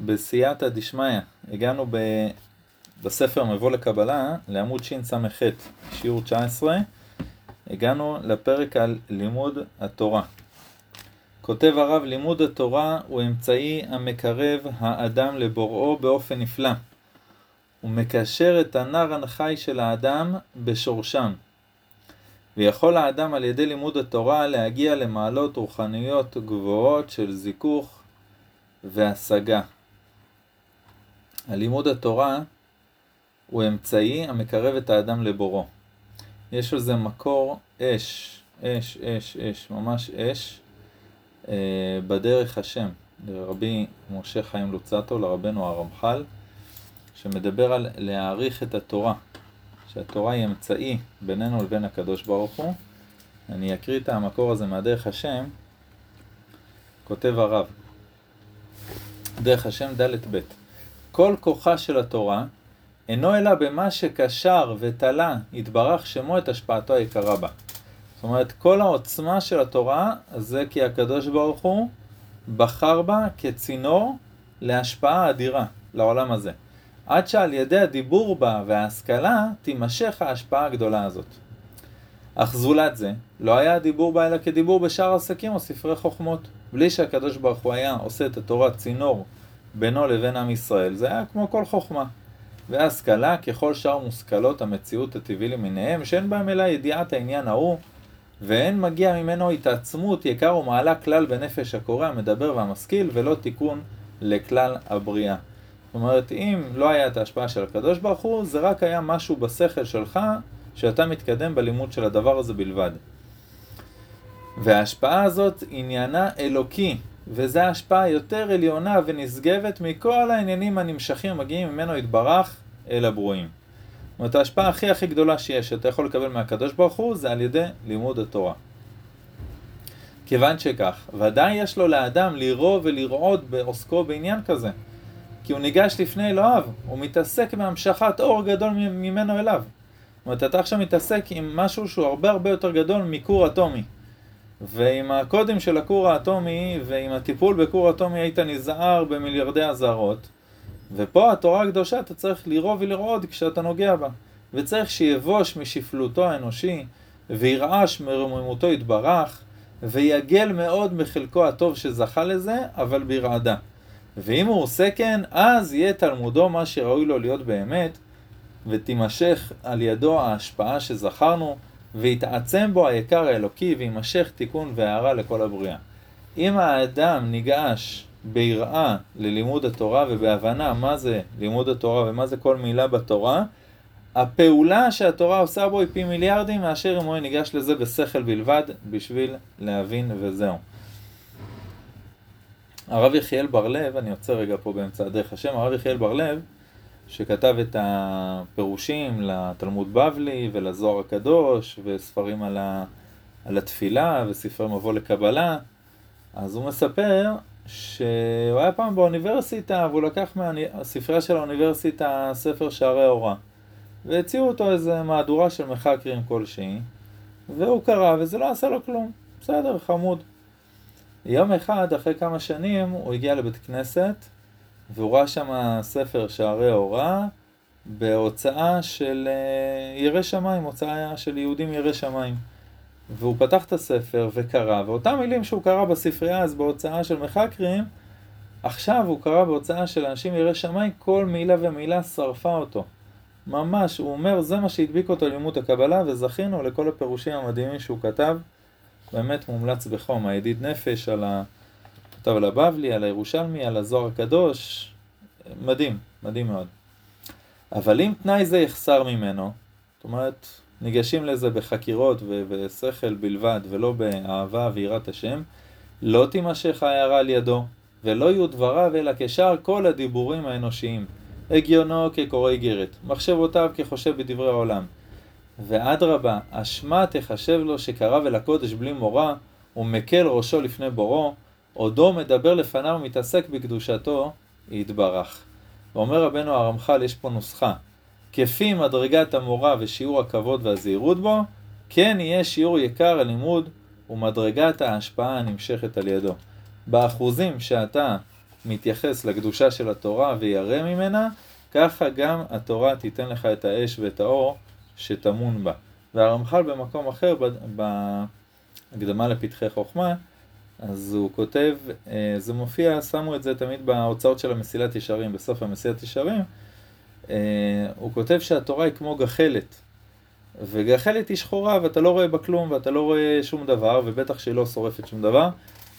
בסייעתא דשמיא, הגענו ב... בספר מבוא לקבלה לעמוד שס"ח, שיעור 19, הגענו לפרק על לימוד התורה. כותב הרב, לימוד התורה הוא אמצעי המקרב האדם לבוראו באופן נפלא. הוא מקשר את הנר הנחי של האדם בשורשם. ויכול האדם על ידי לימוד התורה להגיע למעלות רוחניות גבוהות של זיכוך והשגה. הלימוד התורה הוא אמצעי המקרב את האדם לבורו. יש לזה מקור אש, אש, אש, אש, ממש אש, אה, בדרך השם, לרבי משה חיים לוצטו, לרבנו הרמח"ל, שמדבר על להעריך את התורה, שהתורה היא אמצעי בינינו לבין הקדוש ברוך הוא. אני אקריא את המקור הזה מהדרך השם, כותב הרב, דרך השם ד' ב' כל כוחה של התורה אינו אלא במה שקשר ותלה יתברך שמו את השפעתו היקרה בה. זאת אומרת, כל העוצמה של התורה זה כי הקדוש ברוך הוא בחר בה כצינור להשפעה אדירה לעולם הזה. עד שעל ידי הדיבור בה וההשכלה תימשך ההשפעה הגדולה הזאת. אך זולת זה, לא היה הדיבור בה אלא כדיבור בשאר עסקים או ספרי חוכמות. בלי שהקדוש ברוך הוא היה עושה את התורה צינור בינו לבין עם ישראל, זה היה כמו כל חוכמה. והשכלה ככל שאר מושכלות המציאות הטבעי למיניהם, שאין בהם אלא ידיעת העניין ההוא, ואין מגיע ממנו התעצמות יקר ומעלה כלל בנפש הקורא, המדבר והמשכיל, ולא תיקון לכלל הבריאה. זאת אומרת, אם לא היה את ההשפעה של הקדוש ברוך הוא, זה רק היה משהו בשכל שלך, שאתה מתקדם בלימוד של הדבר הזה בלבד. וההשפעה הזאת עניינה אלוקי, וזו ההשפעה יותר עליונה ונשגבת מכל העניינים הנמשכים המגיעים ממנו יתברך אל הברואים. זאת אומרת, ההשפעה הכי הכי גדולה שיש, שאתה יכול לקבל מהקדוש ברוך הוא, זה על ידי לימוד התורה. כיוון שכך, ודאי יש לו לאדם לראות ולרעוד בעוסקו בעניין כזה. כי הוא ניגש לפני אלוהיו, הוא מתעסק בהמשכת אור גדול ממנו אליו. זאת אומרת, אתה עכשיו מתעסק עם משהו שהוא הרבה הרבה יותר גדול מכור אטומי. ועם הקודים של הכור האטומי ועם הטיפול בכור אטומי היית נזהר במיליארדי אזהרות. ופה התורה הקדושה אתה צריך לראות ולרעוד כשאתה נוגע בה. וצריך שיבוש משפלותו האנושי, וירעש מרוממותו יתברך, ויגל מאוד מחלקו הטוב שזכה לזה, אבל ברעדה. ואם הוא עושה כן, אז יהיה תלמודו מה שראוי לו להיות באמת, ותימשך על ידו ההשפעה שזכרנו, ויתעצם בו היקר האלוקי, ויימשך תיקון והערה לכל הבריאה. אם האדם ניגש ביראה ללימוד התורה ובהבנה מה זה לימוד התורה ומה זה כל מילה בתורה, הפעולה שהתורה עושה בו היא פי מיליארדים מאשר אם הוא ניגש לזה בשכל בלבד בשביל להבין וזהו. הרב יחיאל בר-לב, אני עוצר רגע פה באמצע הדרך השם, הרב יחיאל בר-לב, שכתב את הפירושים לתלמוד בבלי ולזוהר הקדוש וספרים על, ה, על התפילה וספרי מבוא לקבלה, אז הוא מספר שהוא היה פעם באוניברסיטה והוא לקח מהספרייה של האוניברסיטה ספר שערי הוראה והציעו אותו איזה מהדורה של מחקרים כלשהי והוא קרא וזה לא עשה לו כלום, בסדר, חמוד. יום אחד, אחרי כמה שנים, הוא הגיע לבית כנסת והוא ראה שם ספר שערי הוראה בהוצאה של אה, ירא שמיים, הוצאה של יהודים ירא שמיים. והוא פתח את הספר וקרא, ואותם מילים שהוא קרא בספרייה אז בהוצאה של מחקרים, עכשיו הוא קרא בהוצאה של אנשים יראי שמיים, כל מילה ומילה שרפה אותו. ממש, הוא אומר, זה מה שהדביק אותו ללימוד הקבלה, וזכינו לכל הפירושים המדהימים שהוא כתב. באמת מומלץ בחום, הידיד נפש על ה... כתב על הבבלי, על הירושלמי, על הזוהר הקדוש, מדהים, מדהים מאוד. אבל אם תנאי זה יחסר ממנו, זאת אומרת, ניגשים לזה בחקירות ובשכל בלבד, ולא באהבה ויראת השם, לא תימשך ההערה על ידו, ולא יהיו דבריו אלא כשאר כל הדיבורים האנושיים. הגיונו כקורא איגרת, מחשבותיו כחושב בדברי העולם. ואדרבה, אשמה תחשב לו שקרב אל הקודש בלי מורא, ומקל ראשו לפני בורו, עודו מדבר לפניו ומתעסק בקדושתו, יתברך. ואומר רבנו הרמח"ל, יש פה נוסחה. כפי מדרגת המורה ושיעור הכבוד והזהירות בו, כן יהיה שיעור יקר הלימוד ומדרגת ההשפעה הנמשכת על ידו. באחוזים שאתה מתייחס לקדושה של התורה וירא ממנה, ככה גם התורה תיתן לך את האש ואת האור שטמון בה. והרמח"ל במקום אחר, בהקדמה לפתחי חוכמה, אז הוא כותב, אה, זה מופיע, שמו את זה תמיד בהוצאות של המסילת ישרים, בסוף המסילת ישרים, אה, הוא כותב שהתורה היא כמו גחלת. וגחלת היא שחורה ואתה לא רואה בה כלום ואתה לא רואה שום דבר, ובטח שהיא לא שורפת שום דבר,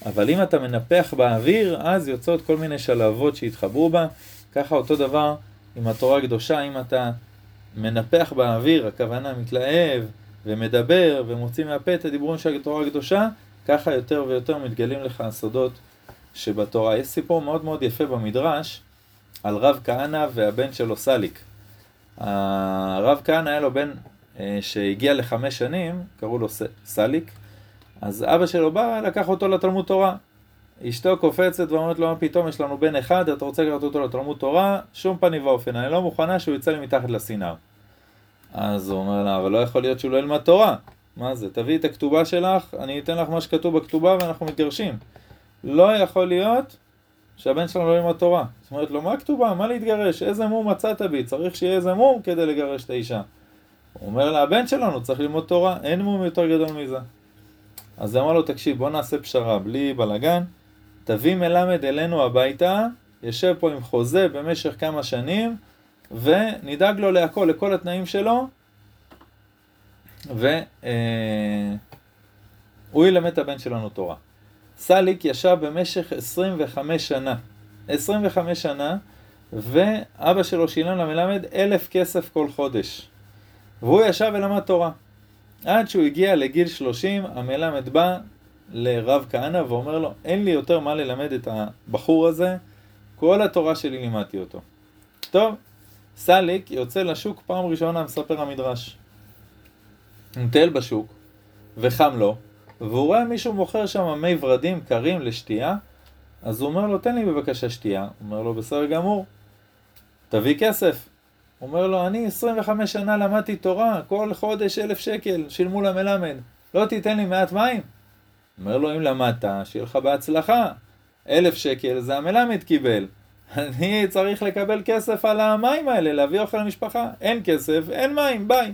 אבל אם אתה מנפח באוויר, אז יוצאות כל מיני שלהבות שהתחברו בה. ככה אותו דבר עם התורה הקדושה, אם אתה מנפח באוויר, הכוונה מתלהב ומדבר ומוציא מהפה את הדיבורים של התורה הקדושה, ככה יותר ויותר מתגלים לך הסודות שבתורה. יש סיפור מאוד מאוד יפה במדרש על רב כהנא והבן שלו סליק. הרב כהנא היה לו בן אה, שהגיע לחמש שנים, קראו לו סליק, אז אבא שלו בא, לקח אותו לתלמוד תורה. אשתו קופצת ואומרת לו, מה פתאום, יש לנו בן אחד, אתה רוצה לקחת אותו לתלמוד תורה? שום פנים ואופן, אני לא מוכנה שהוא יצא לי מתחת לסינר. אז הוא אומר לה, אבל לא יכול להיות שהוא לא ילמד תורה. מה זה? תביאי את הכתובה שלך, אני אתן לך מה שכתוב בכתובה ואנחנו מתגרשים. לא יכול להיות שהבן שלנו לא ילמד תורה. זאת אומרת לו, מה הכתובה? מה להתגרש? איזה מום מצאת בי? צריך שיהיה איזה מום כדי לגרש את האישה. הוא אומר לה, הבן שלנו צריך ללמוד תורה, אין מום יותר גדול מזה. אז אמר לו, תקשיב, בוא נעשה פשרה, בלי בלאגן, תביא מלמד אלינו הביתה, יושב פה עם חוזה במשך כמה שנים, ונדאג לו להכל, לכל התנאים שלו, והוא אה, ילמד את הבן שלנו תורה. סליק ישב במשך 25 שנה. 25 שנה, ואבא שלו שילם למלמד אלף כסף כל חודש. והוא ישב ולמד תורה. עד שהוא הגיע לגיל 30, המלמד בא לרב כהנא ואומר לו, אין לי יותר מה ללמד את הבחור הזה, כל התורה שלי לימדתי אותו. טוב, סליק יוצא לשוק פעם ראשונה, מספר המדרש. הוא מטייל בשוק, וחם לו, והוא רואה מישהו מוכר שם מי ורדים קרים לשתייה, אז הוא אומר לו, תן לי בבקשה שתייה. הוא אומר לו, בסדר גמור, תביא כסף. הוא אומר לו, אני 25 שנה למדתי תורה, כל חודש אלף שקל, שילמו למלמד, לא תיתן לי מעט מים? אומר לו, אם למדת, שיהיה לך בהצלחה. אלף שקל זה המלמד קיבל. אני צריך לקבל כסף על המים האלה, להביא אוכל למשפחה. אין כסף, אין מים, ביי.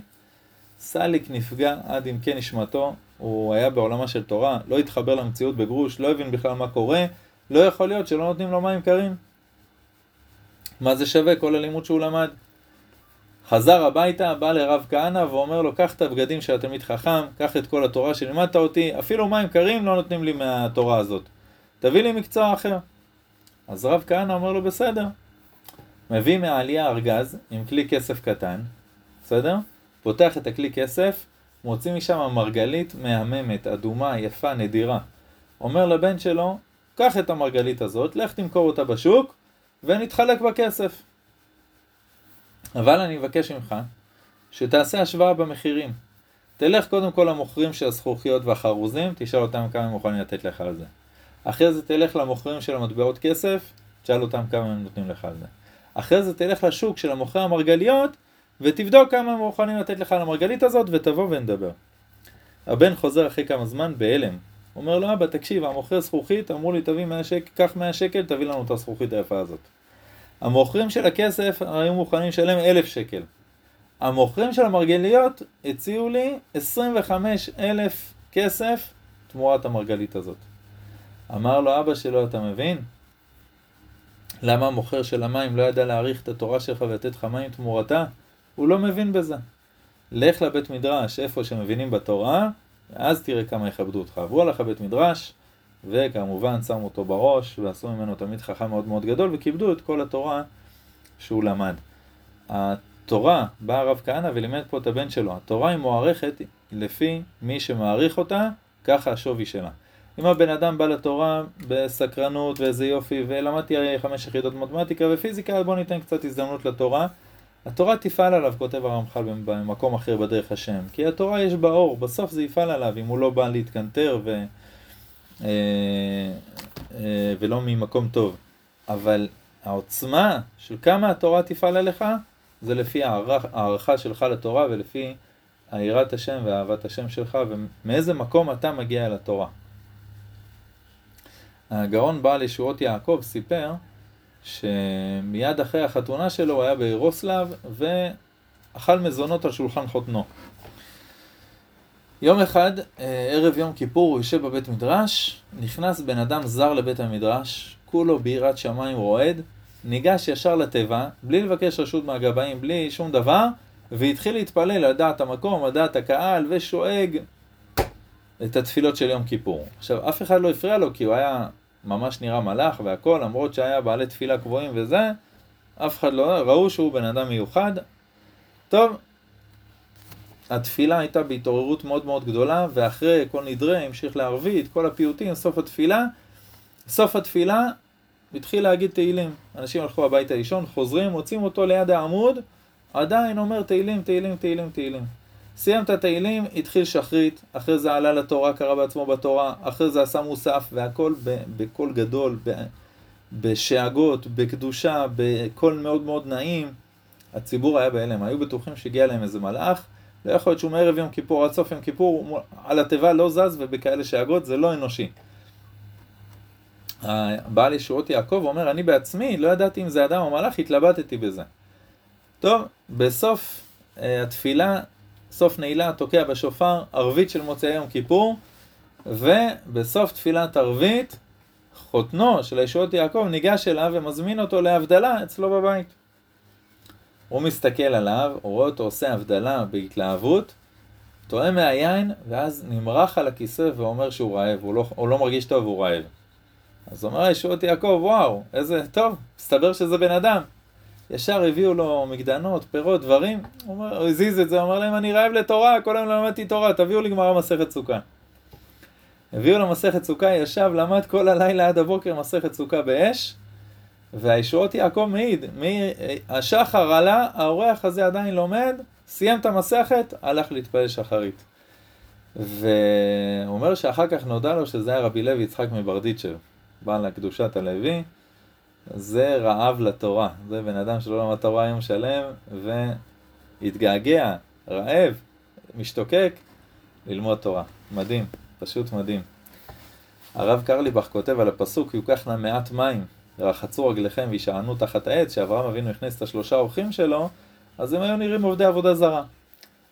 סליק נפגע עד עמקי כן נשמתו, הוא היה בעולמה של תורה, לא התחבר למציאות בגרוש, לא הבין בכלל מה קורה, לא יכול להיות שלא נותנים לו מים קרים. מה זה שווה כל הלימוד שהוא למד? חזר הביתה, בא לרב כהנא ואומר לו, קח את הבגדים של התלמיד חכם, קח את כל התורה שלימדת אותי, אפילו מים קרים לא נותנים לי מהתורה הזאת. תביא לי מקצוע אחר. אז רב כהנא אומר לו, בסדר. מביא מהעלייה ארגז עם כלי כסף קטן, בסדר? פותח את הכלי כסף, מוציא משם מרגלית מהממת, אדומה, יפה, נדירה. אומר לבן שלו, קח את המרגלית הזאת, לך תמכור אותה בשוק, ונתחלק בכסף. אבל אני מבקש ממך שתעשה השוואה במחירים. תלך קודם כל למוכרים של הזכוכיות והחרוזים, תשאל אותם כמה הם מוכנים לתת לך על זה. אחרי זה תלך למוכרים של המטבעות כסף, תשאל אותם כמה הם נותנים לך על זה. אחרי זה תלך לשוק של המוכרי המרגליות, ותבדוק כמה הם מוכנים לתת לך על המרגלית הזאת, ותבוא ונדבר. הבן חוזר אחרי כמה זמן בהלם. אומר לו, אבא, תקשיב, המוכר זכוכית אמרו לי, תביא 100 שקל, קח 100 שקל, תביא לנו את הזכוכית היפה הזאת. המוכרים של הכסף היו מוכנים לשלם אלף שקל. המוכרים של המרגליות הציעו לי 25 אלף כסף תמורת המרגלית הזאת. אמר לו אבא שלו, אתה מבין? למה המוכר של המים לא ידע להעריך את התורה שלך ולתת לך מים תמורתה? הוא לא מבין בזה. לך לבית מדרש, איפה שמבינים בתורה, אז תראה כמה יכבדו אותך. והוא הלך לבית מדרש, וכמובן שמו אותו בראש, ועשו ממנו תלמיד חכם מאוד מאוד גדול, וכיבדו את כל התורה שהוא למד. התורה, בא הרב כהנא ולימד פה את הבן שלו, התורה היא מוערכת לפי מי שמעריך אותה, ככה השווי שלה. אם הבן אדם בא לתורה בסקרנות ואיזה יופי, ולמדתי חמש יחידות מתמטיקה ופיזיקה, אז בוא ניתן קצת הזדמנות לתורה. התורה תפעל עליו, כותב הרמח"ל במקום אחר בדרך השם. כי התורה יש בה אור, בסוף זה יפעל עליו, אם הוא לא בא להתקנטר ו... אה, אה, ולא ממקום טוב. אבל העוצמה של כמה התורה תפעל עליך, זה לפי הערכה שלך לתורה ולפי היראת השם ואהבת השם שלך, ומאיזה מקום אתה מגיע אל התורה. הגאון בעל ישועות יעקב סיפר שמיד אחרי החתונה שלו הוא היה ברוסלב ואכל מזונות על שולחן חותנו. יום אחד, אה, ערב יום כיפור, הוא יושב בבית מדרש, נכנס בן אדם זר לבית המדרש, כולו ביראת שמיים רועד, ניגש ישר לתיבה, בלי לבקש רשות מהגבאים, בלי שום דבר, והתחיל להתפלל על דעת המקום, על דעת הקהל, ושואג את התפילות של יום כיפור. עכשיו, אף אחד לא הפריע לו, כי הוא היה ממש נראה מלאך והכל, למרות שהיה בעלי תפילה קבועים וזה, אף אחד לא, ראו שהוא בן אדם מיוחד. טוב, התפילה הייתה בהתעוררות מאוד מאוד גדולה, ואחרי כל נדרי המשיך לערבית, כל הפיוטים, סוף התפילה, סוף התפילה התחיל להגיד תהילים. אנשים הלכו הביתה לישון, חוזרים, מוצאים אותו ליד העמוד, עדיין אומר תהילים, תהילים, תהילים, תהילים. סיים את התהילים, התחיל שחרית, אחרי זה עלה לתורה, קרא בעצמו בתורה, אחרי זה עשה מוסף, והכל בקול גדול, בשאגות, בקדושה, בקול מאוד מאוד נעים. הציבור היה בהלם, היו בטוחים שהגיע להם איזה מלאך, לא יכול להיות שהוא מערב יום כיפור עד סוף יום כיפור, על התיבה לא זז ובכאלה שאגות, זה לא אנושי. הבעל ישועות יעקב אומר, אני בעצמי לא ידעתי אם זה אדם או מלאך, התלבטתי בזה. טוב, בסוף uh, התפילה, סוף נעילה, תוקע בשופר, ערבית של מוצאי יום כיפור, ובסוף תפילת ערבית, חותנו של הישועות יעקב ניגש אליו ומזמין אותו להבדלה אצלו בבית. הוא מסתכל עליו, הוא רואה אותו עושה הבדלה בהתלהבות, טועה מהיין, ואז נמרח על הכיסא ואומר שהוא רעב, הוא לא, הוא לא מרגיש טוב והוא רעב. אז אומר ישועות יעקב, וואו, איזה טוב, מסתבר שזה בן אדם. ישר הביאו לו מגדנות, פירות, דברים, הוא, הזיז את זה, אמר להם, אני רעב לתורה, כל היום למדתי תורה, תביאו לי גמרא מסכת סוכה. הביאו לו מסכת סוכה, ישב, למד כל הלילה עד הבוקר מסכת סוכה באש, והישועות יעקב מעיד, השחר עלה, האורח הזה עדיין לומד, סיים את המסכת, הלך להתפלל שחרית. והוא אומר שאחר כך נודע לו שזה היה רבי לוי יצחק מברדיצ'ב, בעל הקדושת הלוי, זה רעב לתורה, זה בן אדם שלא למד תורה יום שלם והתגעגע, רעב, משתוקק, ללמוד תורה. מדהים, פשוט מדהים. הרב קרליבך כותב על הפסוק, יוקח נא מעט מים, רחצו רגליכם וישענו תחת העץ, שאברהם אבינו הכניס את השלושה אורחים שלו, אז הם היו נראים עובדי עבודה זרה.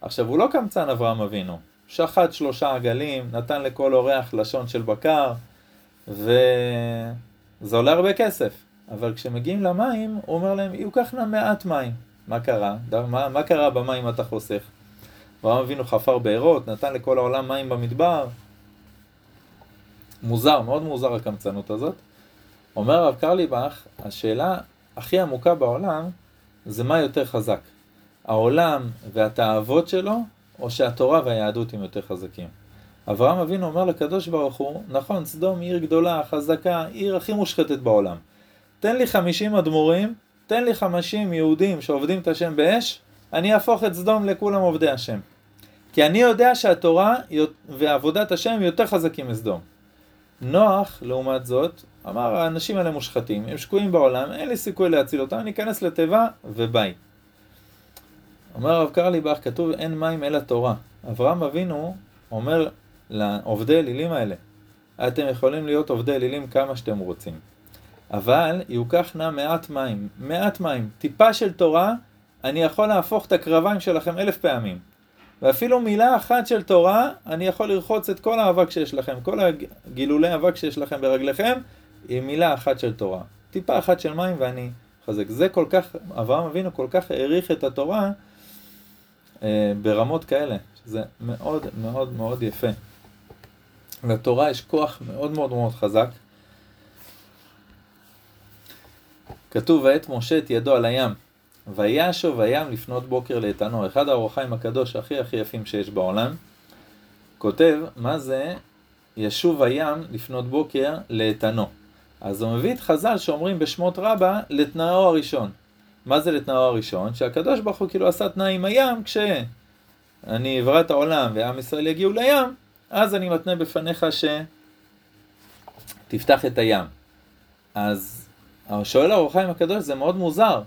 עכשיו, הוא לא קמצן אברהם אבינו, שחט שלושה עגלים, נתן לכל אורח לשון של בקר, וזה עולה הרבה כסף. אבל כשמגיעים למים, הוא אומר להם, יוקח נא מעט מים. מה קרה? מה, מה קרה במים אתה חוסך? אברהם אבינו חפר בארות, נתן לכל העולם מים במדבר. מוזר, מאוד מוזר הקמצנות הזאת. אומר הרב קרליבך, השאלה הכי עמוקה בעולם זה מה יותר חזק, העולם והתאוות שלו, או שהתורה והיהדות הם יותר חזקים. אברהם אבינו אומר לקדוש ברוך הוא, נכון, סדום היא עיר גדולה, חזקה, עיר הכי מושחתת בעולם. תן לי חמישים אדמו"רים, תן לי חמישים יהודים שעובדים את השם באש, אני אהפוך את סדום לכולם עובדי השם. כי אני יודע שהתורה ועבודת השם יותר חזקים מסדום. נוח, לעומת זאת, אמר, האנשים האלה מושחתים, הם שקועים בעולם, אין לי סיכוי להציל אותם, אני אכנס לתיבה וביי. אומר הרב קרליבך, כתוב אין מים אלא תורה. אברהם אבינו אומר לעובדי אלילים האלה, אתם יכולים להיות עובדי אלילים כמה שאתם רוצים. אבל יוקח נא מעט מים, מעט מים, טיפה של תורה, אני יכול להפוך את הקרביים שלכם אלף פעמים. ואפילו מילה אחת של תורה, אני יכול לרחוץ את כל האבק שיש לכם, כל הגילולי אבק שיש לכם ברגליכם, עם מילה אחת של תורה. טיפה אחת של מים ואני חזק. זה כל כך, אברהם אבינו כל כך העריך את התורה אה, ברמות כאלה, שזה מאוד מאוד מאוד יפה. לתורה יש כוח מאוד מאוד מאוד חזק. כתוב, ואת משה את ידו על הים, וישוב הים לפנות בוקר לאיתנו. אחד האורחיים הקדוש הכי הכי יפים שיש בעולם, כותב, מה זה ישוב הים לפנות בוקר לאיתנו. אז הוא מביא את חז"ל שאומרים בשמות רבה לתנאו הראשון. מה זה לתנאו הראשון? שהקדוש ברוך הוא כאילו עשה תנאי עם הים כשאני אברא את העולם ועם ישראל יגיעו לים, אז אני מתנה בפניך שתפתח את הים. אז שואל האורחיים הקדוש זה מאוד מוזר.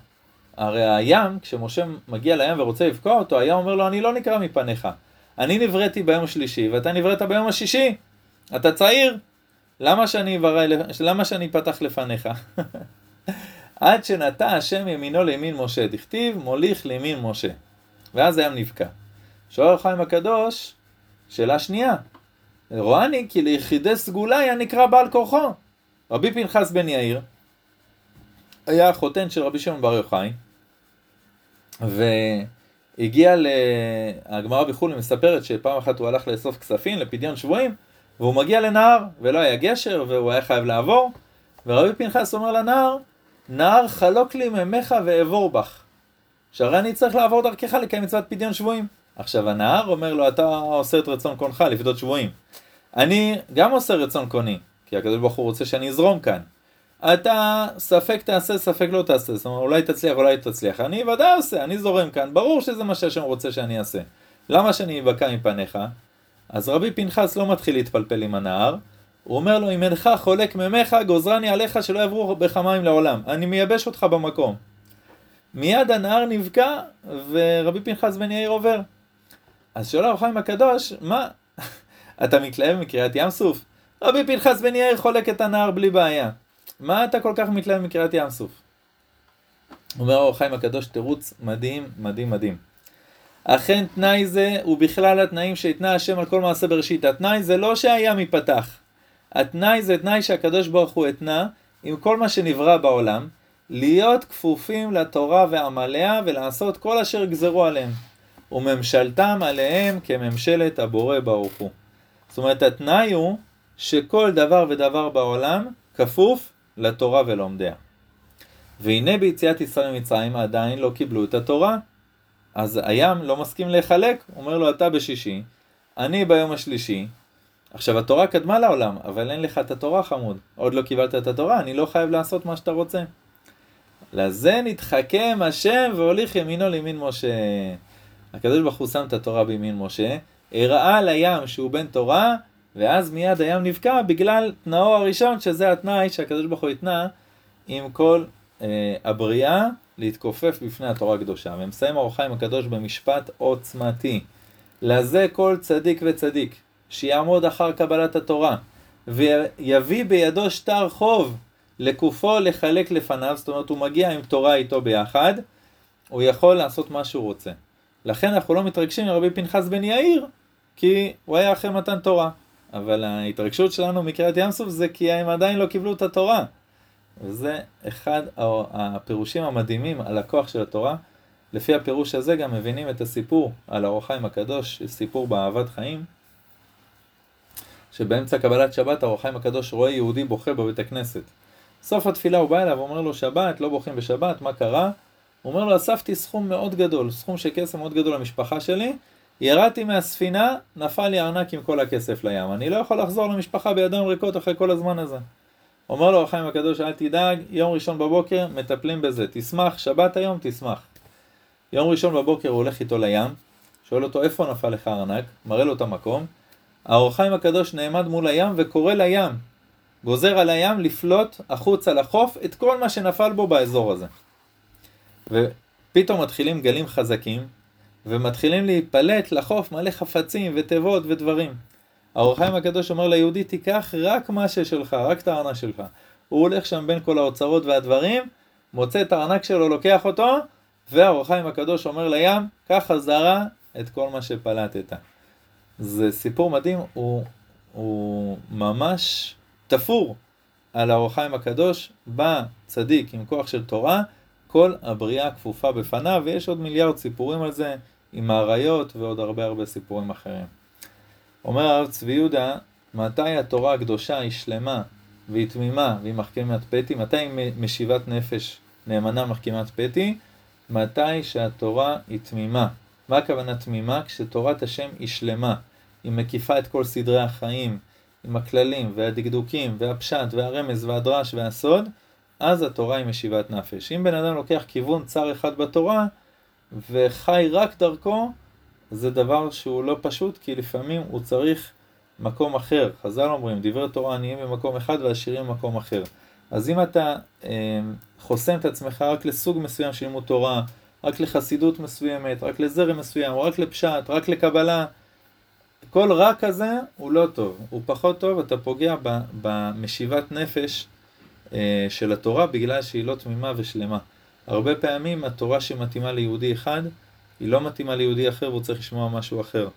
הרי הים, כשמשה מגיע לים ורוצה לבקוע אותו, הים אומר לו, אני לא נקרא מפניך. אני נבראתי ביום השלישי ואתה נבראת ביום השישי. אתה צעיר, למה שאני, ברא, למה שאני פתח לפניך? עד שנטע השם ימינו לימין משה, דכתיב מוליך לימין משה. ואז הים נבקע. שואל חיים הקדוש, שאלה שנייה, רואני כי ליחידי סגולה היה נקרא בעל כורחו. רבי פנחס בן יאיר היה חותן של רבי שמעון בר יוחאי, והגיע הגמרא בחו"ל מספרת שפעם אחת הוא הלך לאסוף כספים לפדיון שבויים, והוא מגיע לנהר, ולא היה גשר, והוא היה חייב לעבור, ורבי פנחס אומר לנהר, נהר חלוק לי ממך ואעבור בך. שהרי אני צריך לעבור דרכך לקיים מצוות פדיון שבויים. עכשיו הנהר אומר לו, אתה עושה את רצון קונך לפדות שבויים. אני גם עושה רצון קוני, כי הקדוש ברוך הוא רוצה שאני אזרום כאן. אתה ספק תעשה, ספק לא תעשה, זאת אומרת אולי תצליח, אולי תצליח. אני ודאי עושה, אני זורם כאן, ברור שזה מה שהשם רוצה שאני אעשה. למה שאני אבקע מפניך? אז רבי פנחס לא מתחיל להתפלפל עם הנהר, הוא אומר לו, אם אינך חולק ממך, גוזרני עליך שלא יעברו בך מים לעולם. אני מייבש אותך במקום. מיד הנהר נבקע, ורבי פנחס בן יאיר עובר. אז שואל הרב חיים הקדוש, מה? אתה מתלהב מקריאת ים סוף? רבי פנחס בן יאיר חולק את הנהר בלי בעיה. מה אתה כל כך מתלהב מקריאת ים סוף? אומר הרב חיים הקדוש, תירוץ מדהים, מדהים, מדהים. אכן תנאי זה הוא בכלל התנאים שהתנה השם על כל מעשה בראשית. התנאי זה לא שהים ייפתח. התנאי זה תנאי שהקדוש ברוך הוא התנה עם כל מה שנברא בעולם, להיות כפופים לתורה ועמליה ולעשות כל אשר גזרו עליהם. וממשלתם עליהם כממשלת הבורא ברוך הוא. זאת אומרת, התנאי הוא שכל דבר ודבר בעולם כפוף לתורה ולומדיה. והנה ביציאת ישראל ממצרים עדיין לא קיבלו את התורה. אז הים לא מסכים להיחלק, אומר לו אתה בשישי, אני ביום השלישי. עכשיו התורה קדמה לעולם, אבל אין לך את התורה חמוד. עוד לא קיבלת את התורה, אני לא חייב לעשות מה שאתה רוצה. לזה נתחכם השם והוליך ימינו לימין משה. הקדוש ברוך הוא שם את התורה בימין משה, הראה לים שהוא בן תורה, ואז מיד הים נבקע בגלל תנאו הראשון, שזה התנאי שהקדוש ברוך הוא התנה עם כל אה, הבריאה להתכופף בפני התורה הקדושה. ומסיים אור החיים הקדוש במשפט עוצמתי. לזה כל צדיק וצדיק, שיעמוד אחר קבלת התורה, ויביא בידו שטר חוב לקופו לחלק לפניו, זאת אומרת הוא מגיע עם תורה איתו ביחד, הוא יכול לעשות מה שהוא רוצה. לכן אנחנו לא מתרגשים מרבי פנחס בן יאיר, כי הוא היה אחרי מתן תורה. אבל ההתרגשות שלנו מקריאת ים סוף זה כי הם עדיין לא קיבלו את התורה. וזה אחד הפירושים המדהימים על הכוח של התורה. לפי הפירוש הזה גם מבינים את הסיפור על האור החיים הקדוש, סיפור באהבת חיים, שבאמצע קבלת שבת האור החיים הקדוש רואה יהודי בוכה בבית הכנסת. סוף התפילה הוא בא אליו ואומר לו שבת, לא בוכים בשבת, מה קרה? הוא אומר לו אספתי סכום מאוד גדול, סכום של כסף מאוד גדול למשפחה שלי, ירדתי מהספינה, נפל לי ארנק עם כל הכסף לים. אני לא יכול לחזור למשפחה בידיים ריקות אחרי כל הזמן הזה. אומר לו החיים הקדוש, אל תדאג, יום ראשון בבוקר מטפלים בזה, תשמח, שבת היום, תשמח. יום ראשון בבוקר הוא הולך איתו לים, שואל אותו איפה נפל לך ארנק, מראה לו את המקום. האור החיים הקדוש נעמד מול הים וקורא לים, גוזר על הים לפלוט החוצה לחוף את כל מה שנפל בו באזור הזה. ופתאום מתחילים גלים חזקים, ומתחילים להיפלט לחוף מלא חפצים ותיבות ודברים. האור החיים הקדוש אומר ליהודי, תיקח רק מה ששלך, רק את הארנק שלך. הוא הולך שם בין כל האוצרות והדברים, מוצא את הארנק שלו, לוקח אותו, והאור החיים הקדוש אומר לים, קח חזרה את כל מה שפלטת. זה סיפור מדהים, הוא, הוא ממש תפור על האור החיים הקדוש, בא צדיק עם כוח של תורה, כל הבריאה כפופה בפניו, ויש עוד מיליארד סיפורים על זה, עם האריות ועוד הרבה הרבה סיפורים אחרים. אומר הרב צבי יהודה, מתי התורה הקדושה היא שלמה והיא תמימה והיא מחכימת פתי? מתי היא משיבת נפש נאמנה מחכימת פתי? מתי שהתורה היא תמימה. מה הכוונה תמימה? כשתורת השם היא שלמה, היא מקיפה את כל סדרי החיים, עם הכללים והדקדוקים והפשט והרמז והדרש והסוד, אז התורה היא משיבת נפש. אם בן אדם לוקח כיוון צר אחד בתורה וחי רק דרכו, זה דבר שהוא לא פשוט, כי לפעמים הוא צריך מקום אחר. חז"ל אומרים, דברי תורה עניים במקום אחד ועשירים במקום אחר. אז אם אתה אה, חוסם את עצמך רק לסוג מסוים של לימוד תורה, רק לחסידות מסוימת, רק לזרם מסוים, רק לפשט, רק לקבלה, כל רע כזה הוא לא טוב, הוא פחות טוב, אתה פוגע במשיבת נפש אה, של התורה בגלל שהיא לא תמימה ושלמה. הרבה פעמים התורה שמתאימה ליהודי אחד, היא לא מתאימה ליהודי אחר והוא צריך לשמוע משהו אחר.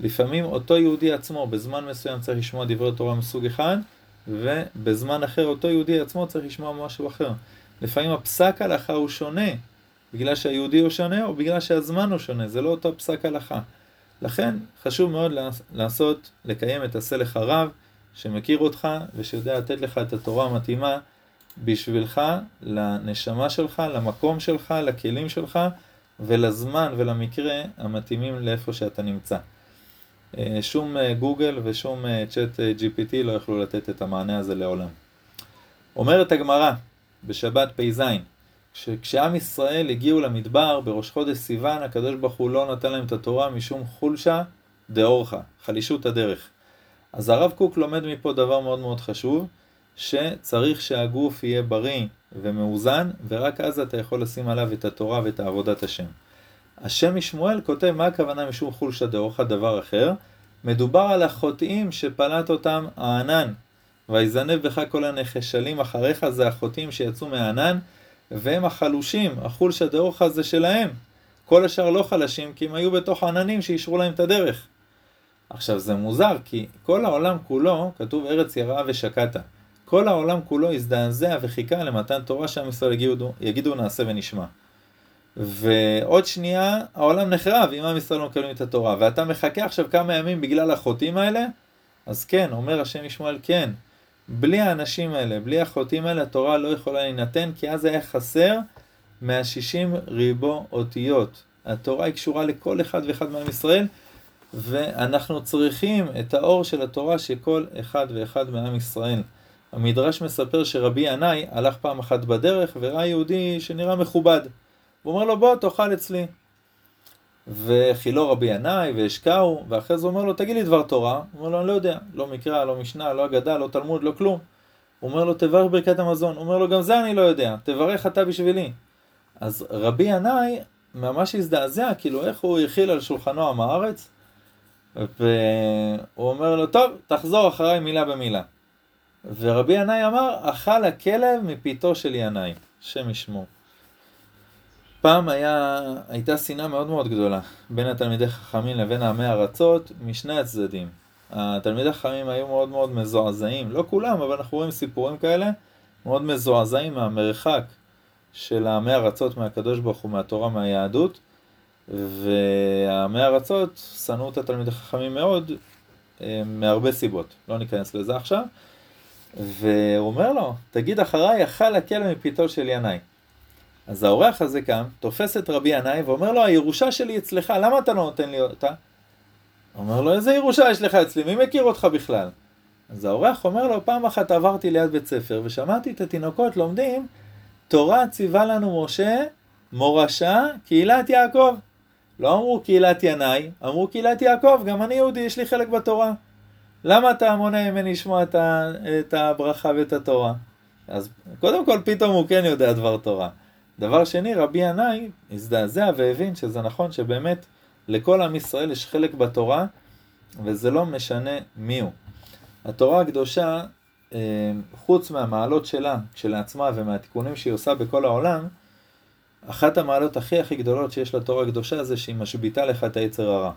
לפעמים אותו יהודי עצמו בזמן מסוים צריך לשמוע דברי תורה מסוג אחד, ובזמן אחר אותו יהודי עצמו צריך לשמוע משהו אחר. לפעמים הפסק הלכה הוא שונה, בגלל שהיהודי הוא שונה או בגלל שהזמן הוא שונה, זה לא אותו פסק הלכה. לכן חשוב מאוד לעשות, לקיים את הסלח הרב, שמכיר אותך ושיודע לתת לך את התורה המתאימה בשבילך, לנשמה שלך, למקום שלך, לכלים שלך ולזמן ולמקרה המתאימים לאיפה שאתה נמצא. אה, שום אה, גוגל ושום צ'אט אה, GPT לא יוכלו לתת את המענה הזה לעולם. אומרת הגמרא בשבת פ"ז, שכשעם ישראל הגיעו למדבר בראש חודש סיוון, הקדוש ברוך הוא לא נתן להם את התורה משום חולשה דאורחה, חלישות הדרך. אז הרב קוק לומד מפה דבר מאוד מאוד חשוב, שצריך שהגוף יהיה בריא ומאוזן, ורק אז אתה יכול לשים עליו את התורה ואת עבודת השם. השם משמואל כותב מה הכוונה משום חולשה דאורחה דבר אחר, מדובר על החוטאים שפלט אותם הענן, ויזנב בך כל הנחשלים אחריך זה החוטאים שיצאו מהענן, והם החלושים, החולשה דאורחה זה שלהם. כל השאר לא חלשים כי הם היו בתוך עננים שאישרו להם את הדרך. עכשיו זה מוזר כי כל העולם כולו, כתוב ארץ יראה ושקעת. כל העולם כולו הזדעזע וחיכה למתן תורה שעם ישראל יגידו, יגידו נעשה ונשמע. ועוד שנייה העולם נחרב אם עם ישראל לא מקבלים את התורה. ואתה מחכה עכשיו כמה ימים בגלל החוטאים האלה? אז כן, אומר השם ישמעאל כן. בלי האנשים האלה, בלי החוטאים האלה, התורה לא יכולה להינתן, כי אז היה חסר 160 ריבו אותיות. התורה היא קשורה לכל אחד ואחד מעם ישראל, ואנחנו צריכים את האור של התורה שכל אחד ואחד מעם ישראל. המדרש מספר שרבי ינאי הלך פעם אחת בדרך וראה יהודי שנראה מכובד. הוא אומר לו בוא תאכל אצלי. וכילו רבי ינאי והשקעו, ואחרי זה הוא אומר לו תגיד לי דבר תורה. הוא אומר לו אני לא יודע, לא מקרא, לא משנה, לא אגדה, לא תלמוד, לא כלום. הוא אומר לו תברך ברכת המזון. הוא אומר לו גם זה אני לא יודע, תברך אתה בשבילי. אז רבי ינאי ממש הזדעזע, כאילו איך הוא הכיל על שולחנו עם הארץ, והוא אומר לו טוב, תחזור אחריי מילה במילה. ורבי ינאי אמר, אכל הכלב מפיתו של ינאי, השם ישמור. פעם היה, הייתה שנאה מאוד מאוד גדולה בין התלמידי חכמים לבין העמי ארצות משני הצדדים. התלמידי חכמים היו מאוד מאוד מזועזעים, לא כולם, אבל אנחנו רואים סיפורים כאלה, מאוד מזועזעים מהמרחק של העמי ארצות מהקדוש ברוך הוא, מהתורה, מהיהדות, והעמי ארצות שנאו את התלמידי חכמים מאוד, אה, מהרבה סיבות, לא ניכנס לזה עכשיו, והוא אומר לו, תגיד אחריי, אכל הכלב מפיתו של ינאי. אז האורח הזה קם, תופס את רבי ינאי ואומר לו, הירושה שלי אצלך, למה אתה לא נותן לי אותה? אומר לו, איזה ירושה יש לך אצלי, מי מכיר אותך בכלל? אז האורח אומר לו, פעם אחת עברתי ליד בית ספר ושמעתי את התינוקות לומדים, תורה ציווה לנו משה, מורשה, קהילת יעקב. לא אמרו קהילת ינאי, אמרו קהילת יעקב, גם אני יהודי, יש לי חלק בתורה. למה אתה מונע ממני לשמוע את הברכה ואת התורה? אז קודם כל פתאום הוא כן יודע דבר תורה. דבר שני, רבי ינאי הזדעזע והבין שזה נכון שבאמת לכל עם ישראל יש חלק בתורה, וזה לא משנה מי הוא. התורה הקדושה, אה, חוץ מהמעלות שלה, כשלעצמה, ומהתיקונים שהיא עושה בכל העולם, אחת המעלות הכי הכי גדולות שיש לתורה הקדושה זה שהיא משביתה לך את היצר הרע.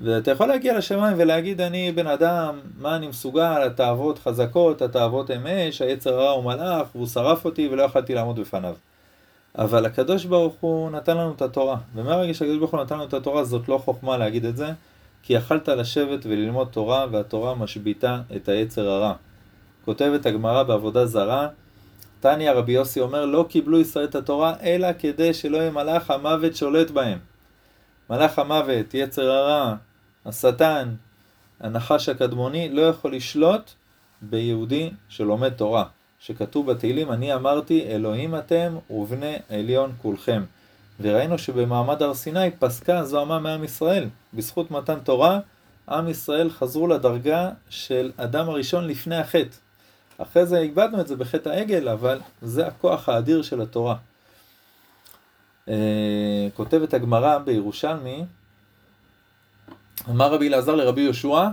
ואתה יכול להגיע לשמיים ולהגיד, אני בן אדם, מה אני מסוגל, התאוות חזקות, התאוות אמש, היצר הרע הוא מלאך, והוא שרף אותי ולא יכלתי לעמוד בפניו. אבל הקדוש ברוך הוא נתן לנו את התורה, ומהרגע שהקדוש ברוך הוא נתן לנו את התורה זאת לא חוכמה להגיד את זה, כי יכלת לשבת וללמוד תורה, והתורה משביתה את היצר הרע. כותבת הגמרא בעבודה זרה, תניא רבי יוסי אומר, לא קיבלו ישראל את התורה, אלא כדי שלא יהיה מלאך המוות שולט בהם. מלאך המוות, יצר הרע, השטן, הנחש הקדמוני, לא יכול לשלוט ביהודי שלומד תורה. שכתוב בתהילים, אני אמרתי, אלוהים אתם ובני עליון כולכם. וראינו שבמעמד הר סיני פסקה זוהמה מעם ישראל. בזכות מתן תורה, עם ישראל חזרו לדרגה של אדם הראשון לפני החטא. אחרי זה איבדנו את זה בחטא העגל, אבל זה הכוח האדיר של התורה. אה, כותבת הגמרא בירושלמי, אמר רבי אלעזר לרבי יהושע,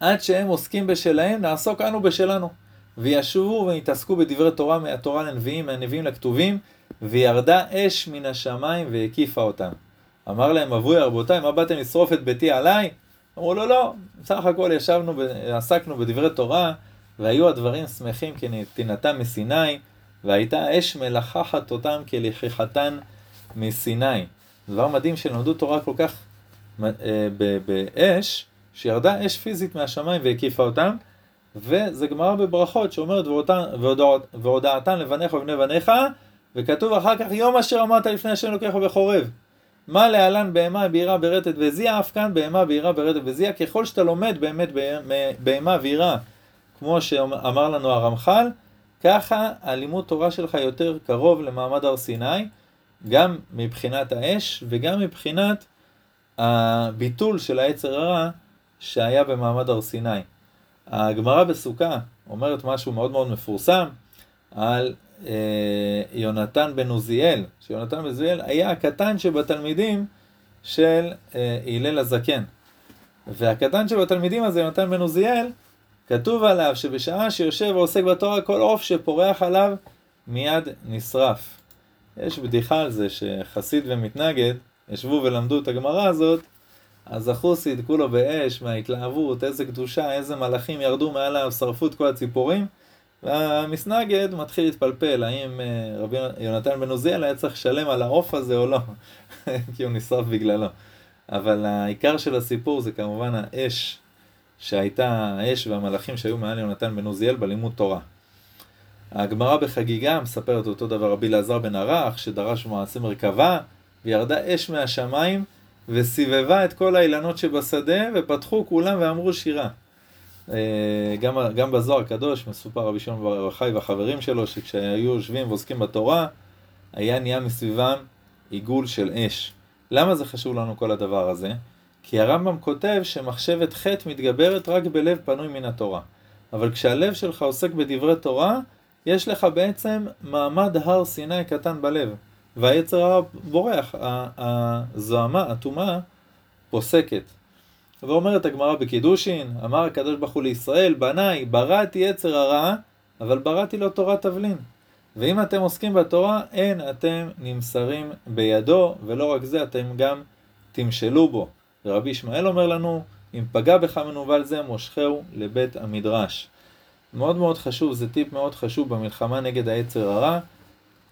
עד שהם עוסקים בשלהם, נעסוק אנו בשלנו. וישובו ויתעסקו בדברי תורה מהתורה לנביאים, מהנביאים לכתובים, וירדה אש מן השמיים והקיפה אותם. אמר להם, אבוי רבותיי, מה באתם לשרוף את ביתי עליי? אמרו לו, לא, בסך הכל ישבנו, עסקנו בדברי תורה, והיו הדברים שמחים כנתינתם מסיני, והייתה אש מלחחת אותם כלכיחתן מסיני. דבר מדהים שלמדו תורה כל כך אה, באש, שירדה אש פיזית מהשמיים והקיפה אותם, וזה גמרא בברכות שאומרת והודעתן לבניך ובני בניך, וכתוב אחר כך יום אשר אמרת לפני השם לוקח בחורב. מה להלן בהמה בירה ברטט וזיע, אף כאן בהמה בירה ברטט וזיע, ככל שאתה לומד באמת בהמה ויראה, כמו שאמר לנו הרמח"ל, ככה הלימוד תורה שלך יותר קרוב למעמד הר סיני, גם מבחינת האש וגם מבחינת הביטול של היצר הרע שהיה במעמד הר סיני. הגמרא בסוכה אומרת משהו מאוד מאוד מפורסם על אה, יונתן בן עוזיאל, שיונתן בן עוזיאל היה הקטן שבתלמידים של אה, הלל הזקן. והקטן שבתלמידים הזה, יונתן בן עוזיאל, כתוב עליו שבשעה שיושב ועוסק בתורה, כל עוף שפורח עליו מיד נשרף. יש בדיחה על זה שחסיד ומתנגד ישבו ולמדו את הגמרא הזאת, אז החוסי דקו לו באש מההתלהבות, איזה קדושה, איזה מלאכים ירדו מעליו, שרפו את כל הציפורים, והמסנגד מתחיל להתפלפל, האם אה, רבי יונתן בן עוזיאל היה צריך לשלם על העוף הזה או לא, כי הוא נשרף בגללו. אבל העיקר של הסיפור זה כמובן האש שהייתה, האש והמלאכים שהיו מעל יונתן בן עוזיאל בלימוד תורה. הגמרא בחגיגה מספרת אותו דבר רבי אלעזר בן ערך, שדרש מעשה מרכבה, וירדה אש מהשמיים, וסובבה את כל האילנות שבשדה, ופתחו כולם ואמרו שירה. אה, גם, גם בזוהר הקדוש מסופר רבי שמעון בר יוחאי והחברים שלו, שכשהיו יושבים ועוסקים בתורה, היה נהיה מסביבם עיגול של אש. למה זה חשוב לנו כל הדבר הזה? כי הרמב"ם כותב שמחשבת חטא מתגברת רק בלב פנוי מן התורה. אבל כשהלב שלך עוסק בדברי תורה, יש לך בעצם מעמד הר סיני קטן בלב. והיצר הרע בורח, הזוהמה, הטומאה, פוסקת. ואומרת הגמרא בקידושין, אמר הקדוש ברוך הוא לישראל, בניי, בראתי יצר הרע, אבל בראתי לו תורת תבלין. ואם אתם עוסקים בתורה, אין אתם נמסרים בידו, ולא רק זה, אתם גם תמשלו בו. ורבי ישמעאל אומר לנו, אם פגע בך מנוול זה, מושכהו לבית המדרש. מאוד מאוד חשוב, זה טיפ מאוד חשוב במלחמה נגד היצר הרע,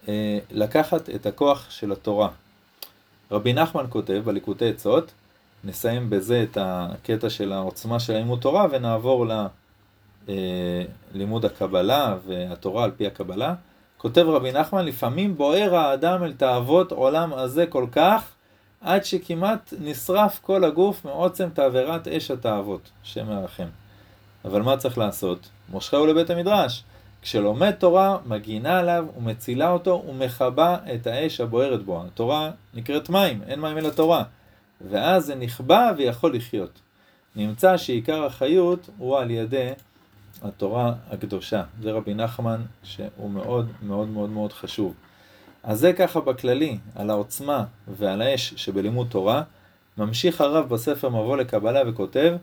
אה, לקחת את הכוח של התורה. רבי נחמן כותב בליקוטי עצות, נסיים בזה את הקטע של העוצמה של לימוד תורה ונעבור ללימוד אה, הקבלה והתורה על פי הקבלה. כותב רבי נחמן, לפעמים בוער האדם אל תאוות עולם הזה כל כך, עד שכמעט נשרף כל הגוף מעוצם תעברת אש התאוות, השם ירחם. אבל מה צריך לעשות? מושכהו לבית המדרש. כשלומד תורה, מגינה עליו ומצילה אותו ומכבה את האש הבוערת בו. התורה נקראת מים, אין מים אלא תורה. ואז זה נכבה ויכול לחיות. נמצא שעיקר החיות הוא על ידי התורה הקדושה. זה רבי נחמן שהוא מאוד מאוד מאוד מאוד חשוב. אז זה ככה בכללי, על העוצמה ועל האש שבלימוד תורה. ממשיך הרב בספר מבוא לקבלה וכותב,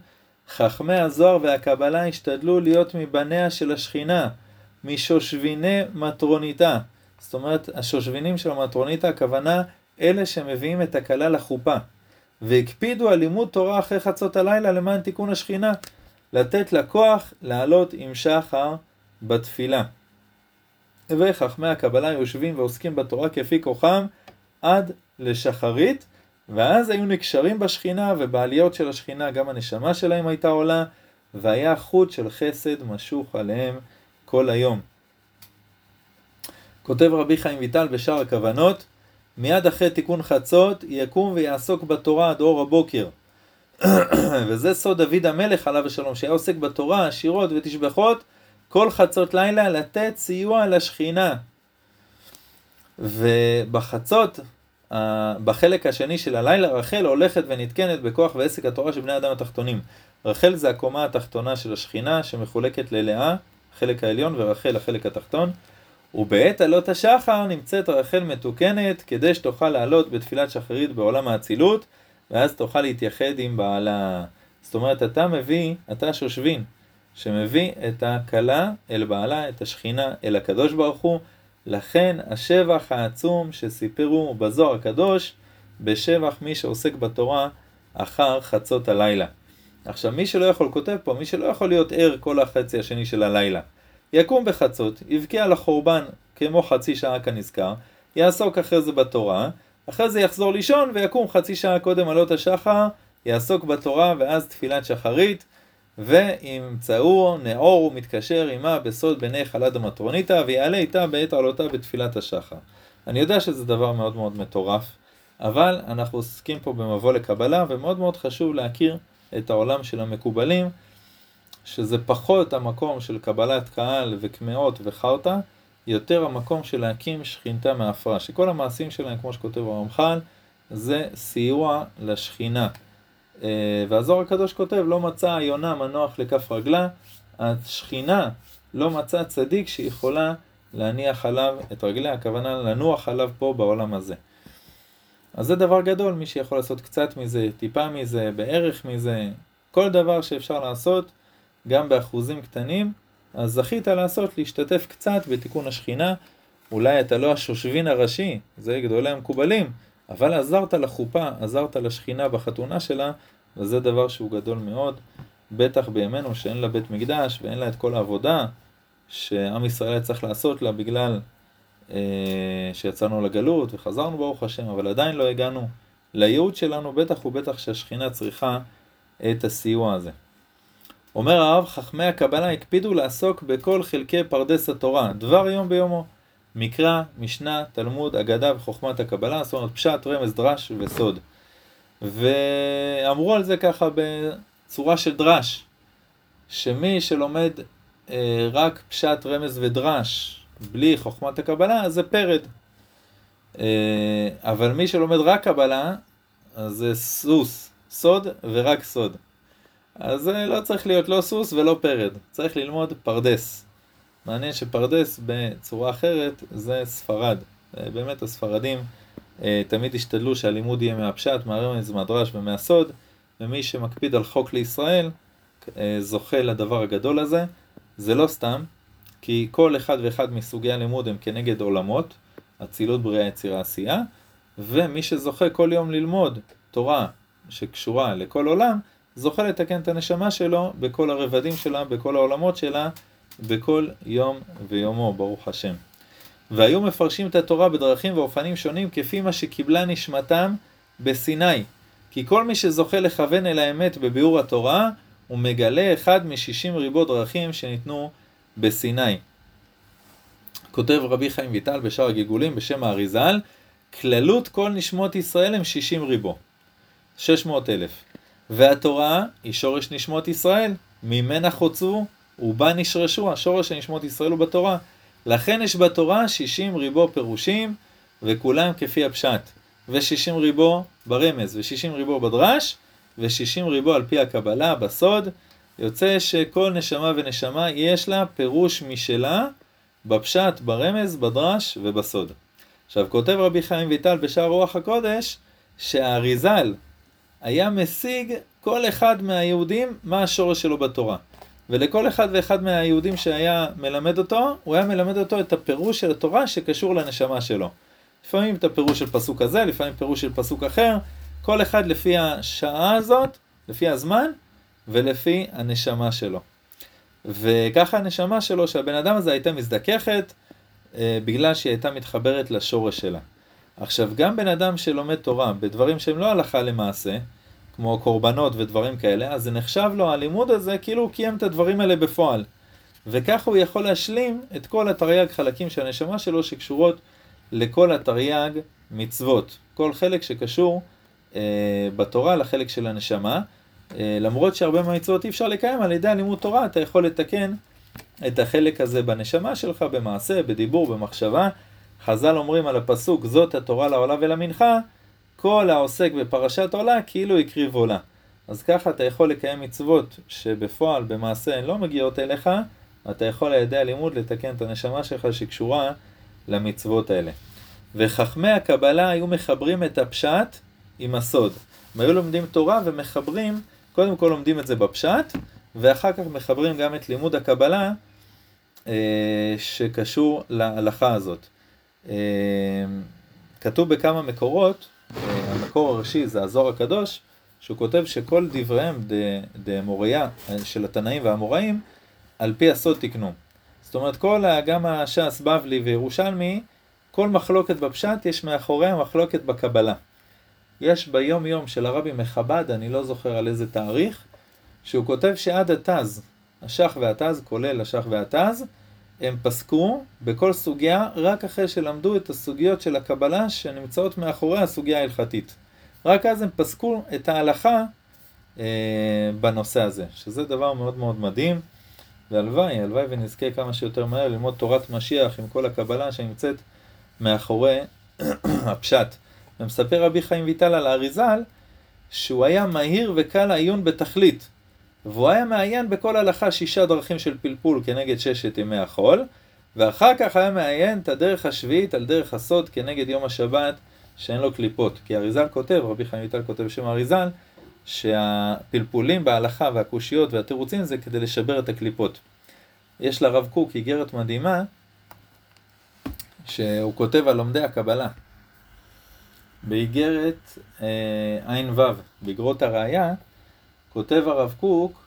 חכמי הזוהר והקבלה השתדלו להיות מבניה של השכינה, משושביני מטרוניתה. זאת אומרת, השושבינים של המטרוניתה, הכוונה אלה שמביאים את הכלה לחופה. והקפידו על לימוד תורה אחרי חצות הלילה למען תיקון השכינה, לתת לה כוח לעלות עם שחר בתפילה. וחכמי הקבלה יושבים ועוסקים בתורה כפי כוחם עד לשחרית, ואז היו נקשרים בשכינה, ובעליות של השכינה גם הנשמה שלהם הייתה עולה, והיה חוט של חסד משוך עליהם כל היום. כותב רבי חיים ויטל בשאר הכוונות, מיד אחרי תיקון חצות יקום ויעסוק בתורה עד אור הבוקר. וזה סוד דוד המלך עליו השלום, שהיה עוסק בתורה, שירות ותשבחות, כל חצות לילה לתת סיוע לשכינה. ובחצות, בחלק השני של הלילה, רחל הולכת ונתקנת בכוח ועסק התורה של בני אדם התחתונים. רחל זה הקומה התחתונה של השכינה שמחולקת ללאה, החלק העליון, ורחל החלק התחתון. ובעת עלות השחר נמצאת רחל מתוקנת כדי שתוכל לעלות בתפילת שחרית בעולם האצילות, ואז תוכל להתייחד עם בעלה. זאת אומרת, אתה מביא, אתה שושבין, שמביא את הכלה אל בעלה, את השכינה אל הקדוש ברוך הוא. לכן השבח העצום שסיפרו בזוהר הקדוש, בשבח מי שעוסק בתורה אחר חצות הלילה. עכשיו, מי שלא יכול, כותב פה, מי שלא יכול להיות ער כל החצי השני של הלילה, יקום בחצות, יבכה על החורבן כמו חצי שעה כנזכר, יעסוק אחרי זה בתורה, אחרי זה יחזור לישון ויקום חצי שעה קודם עלות השחר, יעסוק בתורה ואז תפילת שחרית, וימצאו נאור ומתקשר עמה בסוד בני חלד המטרוניתא, ויעלה איתה בעת עלותה בתפילת השחר. אני יודע שזה דבר מאוד מאוד מטורף, אבל אנחנו עוסקים פה במבוא לקבלה, ומאוד מאוד חשוב להכיר את העולם של המקובלים, שזה פחות המקום של קבלת קהל וקמעות וחרטא, יותר המקום של להקים שכינתה מעפרה, שכל המעשים שלהם, כמו שכותב הרמח"ל, זה סיוע לשכינה. אה, והזוהר הקדוש כותב, לא מצא היונה מנוח לכף רגלה, השכינה לא מצא צדיק שיכולה להניח עליו את רגליה, הכוונה לנוח עליו פה בעולם הזה. אז זה דבר גדול, מי שיכול לעשות קצת מזה, טיפה מזה, בערך מזה, כל דבר שאפשר לעשות, גם באחוזים קטנים, אז זכית לעשות, להשתתף קצת בתיקון השכינה. אולי אתה לא השושבין הראשי, זה גדולי המקובלים, אבל עזרת לחופה, עזרת לשכינה בחתונה שלה, וזה דבר שהוא גדול מאוד, בטח בימינו שאין לה בית מקדש ואין לה את כל העבודה שעם ישראל צריך לעשות לה בגלל אה, שיצאנו לגלות וחזרנו ברוך השם, אבל עדיין לא הגענו לייעוד שלנו, בטח ובטח שהשכינה צריכה את הסיוע הזה. אומר הרב, חכמי הקבלה הקפידו לעסוק בכל חלקי פרדס התורה, דבר יום ביומו. מקרא, משנה, תלמוד, אגדה וחוכמת הקבלה, זאת אומרת פשט, רמז, דרש וסוד. ואמרו על זה ככה בצורה של דרש, שמי שלומד אה, רק פשט, רמז ודרש, בלי חוכמת הקבלה, אז זה פרד. אה, אבל מי שלומד רק קבלה, אז זה סוס, סוד ורק סוד. אז לא צריך להיות לא סוס ולא פרד, צריך ללמוד פרדס. מעניין שפרדס בצורה אחרת זה ספרד. אה, באמת הספרדים אה, תמיד השתדלו שהלימוד יהיה מהפשט, מהרמז, מהדרש ומהסוד, ומי שמקפיד על חוק לישראל אה, זוכה לדבר הגדול הזה. זה לא סתם, כי כל אחד ואחד מסוגי הלימוד הם כנגד עולמות, אצילות בריאה יצירה עשייה, ומי שזוכה כל יום ללמוד תורה שקשורה לכל עולם, זוכה לתקן את הנשמה שלו בכל הרבדים שלה, בכל העולמות שלה, בכל יום ויומו, ברוך השם. והיו מפרשים את התורה בדרכים ואופנים שונים כפי מה שקיבלה נשמתם בסיני. כי כל מי שזוכה לכוון אל האמת בביאור התורה, הוא מגלה אחד משישים ריבו דרכים שניתנו בסיני. כותב רבי חיים ויטל בשאר הגיגולים בשם האריזל, כללות כל נשמות ישראל הם שישים ריבו. שש מאות אלף. והתורה היא שורש נשמות ישראל, ממנה חוצו ובה נשרשו, השורש של נשמות ישראל הוא בתורה. לכן יש בתורה שישים ריבו פירושים, וכולם כפי הפשט. ושישים ריבו ברמז, ושישים ריבו בדרש, ושישים ריבו על פי הקבלה, בסוד. יוצא שכל נשמה ונשמה יש לה פירוש משלה, בפשט, ברמז, בדרש ובסוד. עכשיו כותב רבי חיים ויטל בשער רוח הקודש, שהאריזל, היה משיג כל אחד מהיהודים מה השורש שלו בתורה. ולכל אחד ואחד מהיהודים שהיה מלמד אותו, הוא היה מלמד אותו את הפירוש של התורה שקשור לנשמה שלו. לפעמים את הפירוש של פסוק הזה, לפעמים פירוש של פסוק אחר, כל אחד לפי השעה הזאת, לפי הזמן, ולפי הנשמה שלו. וככה הנשמה שלו, שהבן אדם הזה הייתה מזדככת, אה, בגלל שהיא הייתה מתחברת לשורש שלה. עכשיו, גם בן אדם שלומד תורה בדברים שהם לא הלכה למעשה, כמו קורבנות ודברים כאלה, אז זה נחשב לו, הלימוד הזה, כאילו הוא קיים את הדברים האלה בפועל. וככה הוא יכול להשלים את כל התרי"ג חלקים של הנשמה שלו שקשורות לכל התרי"ג מצוות. כל חלק שקשור אה, בתורה לחלק של הנשמה. אה, למרות שהרבה מהמצוות אי אפשר לקיים על ידי הלימוד תורה, אתה יכול לתקן את החלק הזה בנשמה שלך, במעשה, בדיבור, במחשבה. חז"ל אומרים על הפסוק, זאת התורה לעולה ולמנחה, כל העוסק בפרשת עולה כאילו הקריב עולה. אז ככה אתה יכול לקיים מצוות שבפועל, במעשה, הן לא מגיעות אליך, אתה יכול על ידי הלימוד לתקן את הנשמה שלך שקשורה למצוות האלה. וחכמי הקבלה היו מחברים את הפשט עם הסוד. הם היו לומדים תורה ומחברים, קודם כל לומדים את זה בפשט, ואחר כך מחברים גם את לימוד הקבלה אה, שקשור להלכה הזאת. אה, כתוב בכמה מקורות, המקור הראשי זה הזוהר הקדוש, שהוא כותב שכל דבריהם דמוריה של התנאים והאמוראים, על פי הסוד תקנו. זאת אומרת, כל, גם הש"ס, בבלי וירושלמי, כל מחלוקת בפשט יש מאחוריה מחלוקת בקבלה. יש ביום יום של הרבי מחב"ד, אני לא זוכר על איזה תאריך, שהוא כותב שעד התז, השח והתז, כולל השח והתז, הם פסקו בכל סוגיה רק אחרי שלמדו את הסוגיות של הקבלה שנמצאות מאחורי הסוגיה ההלכתית. רק אז הם פסקו את ההלכה אה, בנושא הזה, שזה דבר מאוד מאוד מדהים, והלוואי, הלוואי ונזכה כמה שיותר מהר ללמוד תורת משיח עם כל הקבלה שנמצאת מאחורי הפשט. ומספר רבי חיים ויטל על האריזל, שהוא היה מהיר וקל העיון בתכלית. והוא היה מעיין בכל הלכה שישה דרכים של פלפול כנגד ששת ימי החול, ואחר כך היה מעיין את הדרך השביעית על דרך הסוד כנגד יום השבת שאין לו קליפות. כי אריזל כותב, רבי חיים ויטל כותב בשם אריזל, שהפלפולים בהלכה והקושיות והתירוצים זה כדי לשבר את הקליפות. יש לרב קוק איגרת מדהימה, שהוא כותב על לומדי הקבלה. באיגרת אה, ע"ו, באגרות הראייה, כותב הרב קוק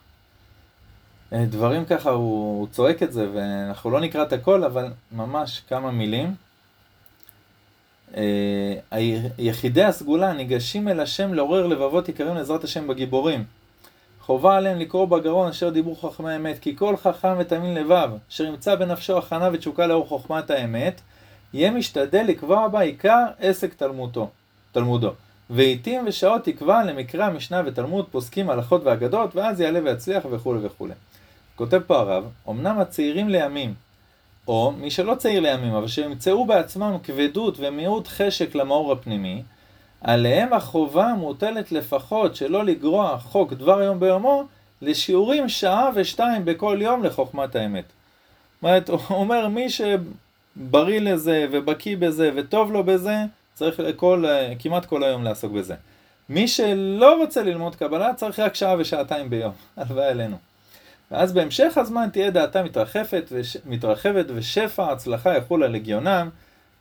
אה, דברים ככה, הוא, הוא צועק את זה, ואנחנו לא נקרא את הכל, אבל ממש כמה מילים. אה, יחידי הסגולה ניגשים אל השם לעורר לבבות יקרים לעזרת השם בגיבורים. חובה עליהם לקרוא בגרון אשר דיברו חכמי האמת, כי כל חכם ותמין לבב, אשר ימצא בנפשו הכנה ותשוקה לאור חוכמת האמת, יהיה משתדל לקבוע בה עיקר עסק תלמודו. תלמודו. ועיתים ושעות תקבע למקרא המשנה ותלמוד פוסקים הלכות ואגדות, ואז יעלה ויצליח וכולי וכולי. כותב פה הרב, אמנם הצעירים לימים, או מי שלא צעיר לימים, אבל שימצאו בעצמם כבדות ומיעוט חשק למאור הפנימי, עליהם החובה מוטלת לפחות שלא לגרוע חוק דבר היום ביומו, לשיעורים שעה ושתיים בכל יום לחוכמת האמת. זאת אומרת, הוא אומר, מי שבריא לזה ובקיא בזה וטוב לו בזה, צריך כל, כמעט כל היום לעסוק בזה. מי שלא רוצה ללמוד קבלה, צריך רק שעה ושעתיים ביום. הלוואי עלינו. ואז בהמשך הזמן תהיה דעתה מתרחבת, וש... מתרחבת ושפע הצלחה יחול על לגיונם,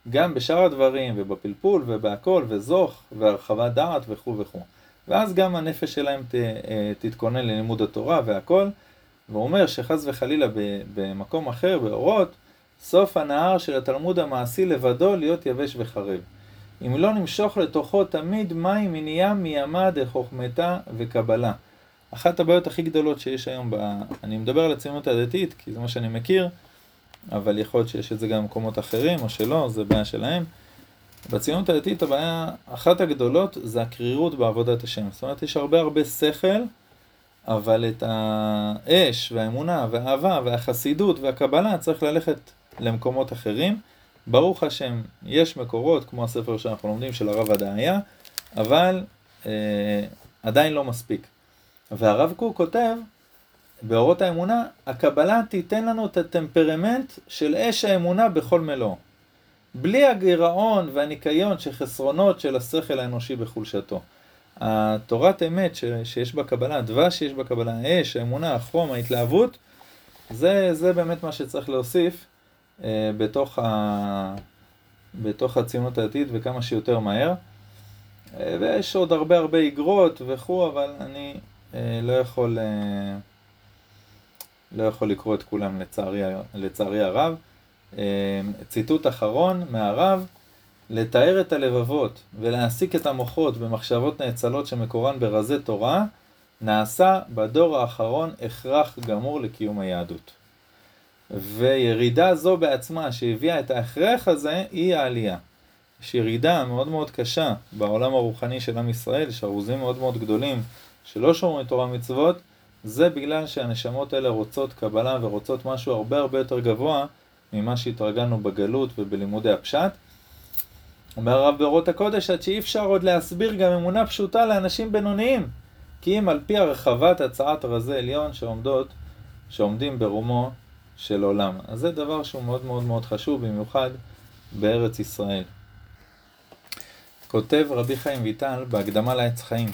גם בשאר הדברים, ובפלפול, ובהכל, וזוך, והרחבת דעת וכו' וכו'. ואז גם הנפש שלהם ת... אה, תתכונן ללימוד התורה והכל. והוא אומר שחס וחלילה במקום אחר, באורות, סוף הנהר של התלמוד המעשי לבדו להיות יבש וחרב. אם לא נמשוך לתוכו תמיד מים מניעה מימה דחוכמתה וקבלה. אחת הבעיות הכי גדולות שיש היום, ב... אני מדבר על הציונות הדתית, כי זה מה שאני מכיר, אבל יכול להיות שיש את זה גם במקומות אחרים, או שלא, זה בעיה שלהם. בציונות הדתית הבעיה, אחת הגדולות, זה הקרירות בעבודת השם. זאת אומרת, יש הרבה הרבה שכל, אבל את האש, והאמונה, והאהבה, והחסידות, והקבלה, צריך ללכת למקומות אחרים. ברוך השם, יש מקורות, כמו הספר שאנחנו לומדים של הרב הדעיה, אבל אה, עדיין לא מספיק. והרב קוק כותב, באורות האמונה, הקבלה תיתן לנו את הטמפרמנט של אש האמונה בכל מלוא. בלי הגירעון והניקיון של חסרונות של השכל האנושי בחולשתו. התורת אמת ש, שיש בקבלה, הדבש שיש בקבלה, האש, האמונה, החום, ההתלהבות, זה, זה באמת מה שצריך להוסיף בתוך, ה, בתוך הציונות הדתית וכמה שיותר מהר. אה, ויש עוד הרבה הרבה איגרות וכו', אבל אני אה, לא יכול, אה, לא יכול לקרוא את כולם לצערי, לצערי הרב. אה, ציטוט אחרון מהרב, לתאר את הלבבות ולהעסיק את המוחות במחשבות נאצלות שמקורן ברזי תורה, נעשה בדור האחרון הכרח גמור לקיום היהדות. וירידה זו בעצמה שהביאה את ההכרח הזה היא העלייה. יש ירידה מאוד מאוד קשה בעולם הרוחני של עם ישראל, שארוזים מאוד מאוד גדולים שלא שומרים תורה ומצוות, זה בגלל שהנשמות האלה רוצות קבלה ורוצות משהו הרבה הרבה יותר גבוה ממה שהתרגלנו בגלות ובלימודי הפשט. אומר הרב באורות הקודש עד שאי אפשר עוד להסביר גם אמונה פשוטה לאנשים בינוניים כי אם על פי הרחבת הצעת רזי עליון שעומדות, שעומדים ברומו של עולם. אז זה דבר שהוא מאוד מאוד מאוד חשוב, במיוחד בארץ ישראל. כותב רבי חיים ויטל בהקדמה לעץ חיים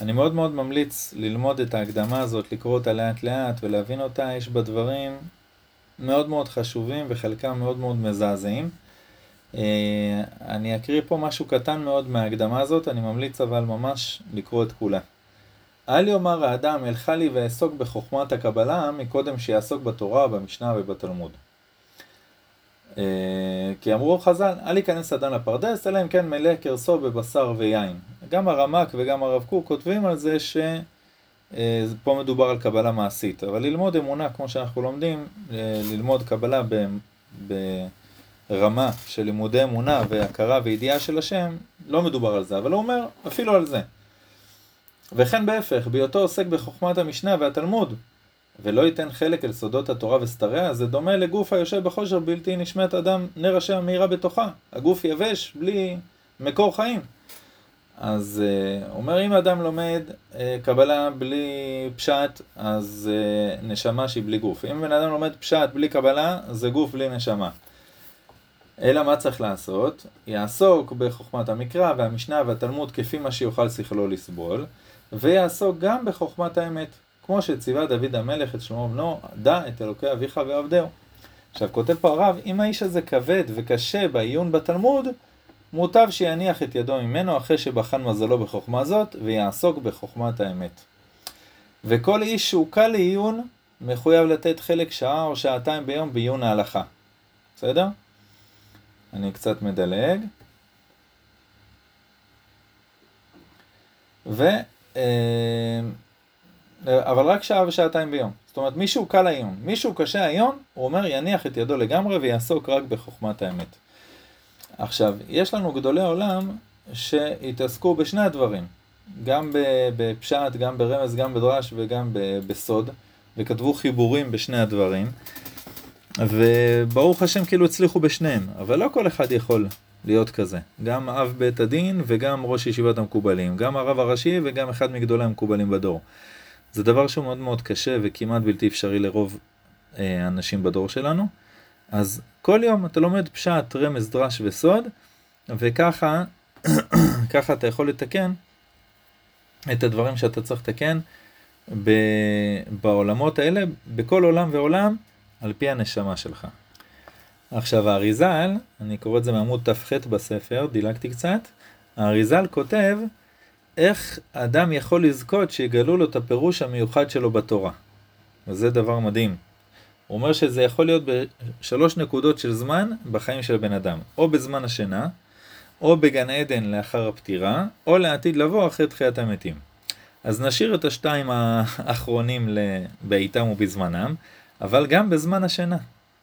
אני מאוד מאוד ממליץ ללמוד את ההקדמה הזאת, לקרוא אותה לאט לאט ולהבין אותה, יש בה דברים מאוד מאוד חשובים וחלקם מאוד מאוד מזעזעים. אה, אני אקריא פה משהו קטן מאוד מההקדמה הזאת, אני ממליץ אבל ממש לקרוא את כולה. אל יאמר האדם אלכה לי ואעסוק בחוכמת הקבלה מקודם שיעסוק בתורה, במשנה ובתלמוד. אה, כי אמרו חז"ל, אל ייכנס אדם לפרדס, אלא אם כן מלא קרסו בבשר ויין. גם הרמק וגם הרב קוק כותבים על זה שפה אה, מדובר על קבלה מעשית, אבל ללמוד אמונה כמו שאנחנו לומדים, ללמוד קבלה ב... ב רמה של לימודי אמונה והכרה וידיעה של השם, לא מדובר על זה, אבל הוא אומר אפילו על זה. וכן בהפך, בהיותו עוסק בחוכמת המשנה והתלמוד, ולא ייתן חלק אל סודות התורה וסתריה, זה דומה לגוף היושב בחושר בלתי נשמת אדם נר השם מהירה בתוכה. הגוף יבש בלי מקור חיים. אז uh, אומר אם אדם לומד uh, קבלה בלי פשט, אז uh, נשמה שהיא בלי גוף. אם בן אדם לומד פשט בלי קבלה, זה גוף בלי נשמה. אלא מה צריך לעשות? יעסוק בחוכמת המקרא והמשנה והתלמוד כפי מה שיוכל שכלו לסבול, ויעסוק גם בחוכמת האמת, כמו שציווה דוד המלך את שלמה בנו, דע את אלוקי אביך ועבדהו. עכשיו כותב פה הרב, אם האיש הזה כבד וקשה בעיון בתלמוד, מוטב שיניח את ידו ממנו אחרי שבחן מזלו בחוכמה זאת, ויעסוק בחוכמת האמת. וכל איש שהוא קל לעיון, מחויב לתת חלק שעה או שעתיים ביום בעיון ההלכה. בסדר? אני קצת מדלג. אה, אבל רק שעה ושעתיים ביום. זאת אומרת, מישהו קל היום, מישהו קשה היום, הוא אומר יניח את ידו לגמרי ויעסוק רק בחוכמת האמת. עכשיו, יש לנו גדולי עולם שהתעסקו בשני הדברים, גם בפשט, גם ברמז, גם בדרש וגם בסוד, וכתבו חיבורים בשני הדברים. וברוך השם כאילו הצליחו בשניהם, אבל לא כל אחד יכול להיות כזה. גם אב בית הדין וגם ראש ישיבת המקובלים, גם הרב הראשי וגם אחד מגדולי המקובלים בדור. זה דבר שהוא מאוד מאוד קשה וכמעט בלתי אפשרי לרוב אה, אנשים בדור שלנו. אז כל יום אתה לומד פשט, רמז, דרש וסוד, וככה, ככה אתה יכול לתקן את הדברים שאתה צריך לתקן בעולמות האלה, בכל עולם ועולם. על פי הנשמה שלך. עכשיו האריזל, אני קורא את זה מעמוד ת"ח בספר, דילגתי קצת, האריזל כותב איך אדם יכול לזכות שיגלו לו את הפירוש המיוחד שלו בתורה. וזה דבר מדהים. הוא אומר שזה יכול להיות בשלוש נקודות של זמן בחיים של בן אדם, או בזמן השינה, או בגן עדן לאחר הפטירה, או לעתיד לבוא אחרי תחיית המתים. אז נשאיר את השתיים האחרונים בעיתם ובזמנם, אבל גם בזמן השינה,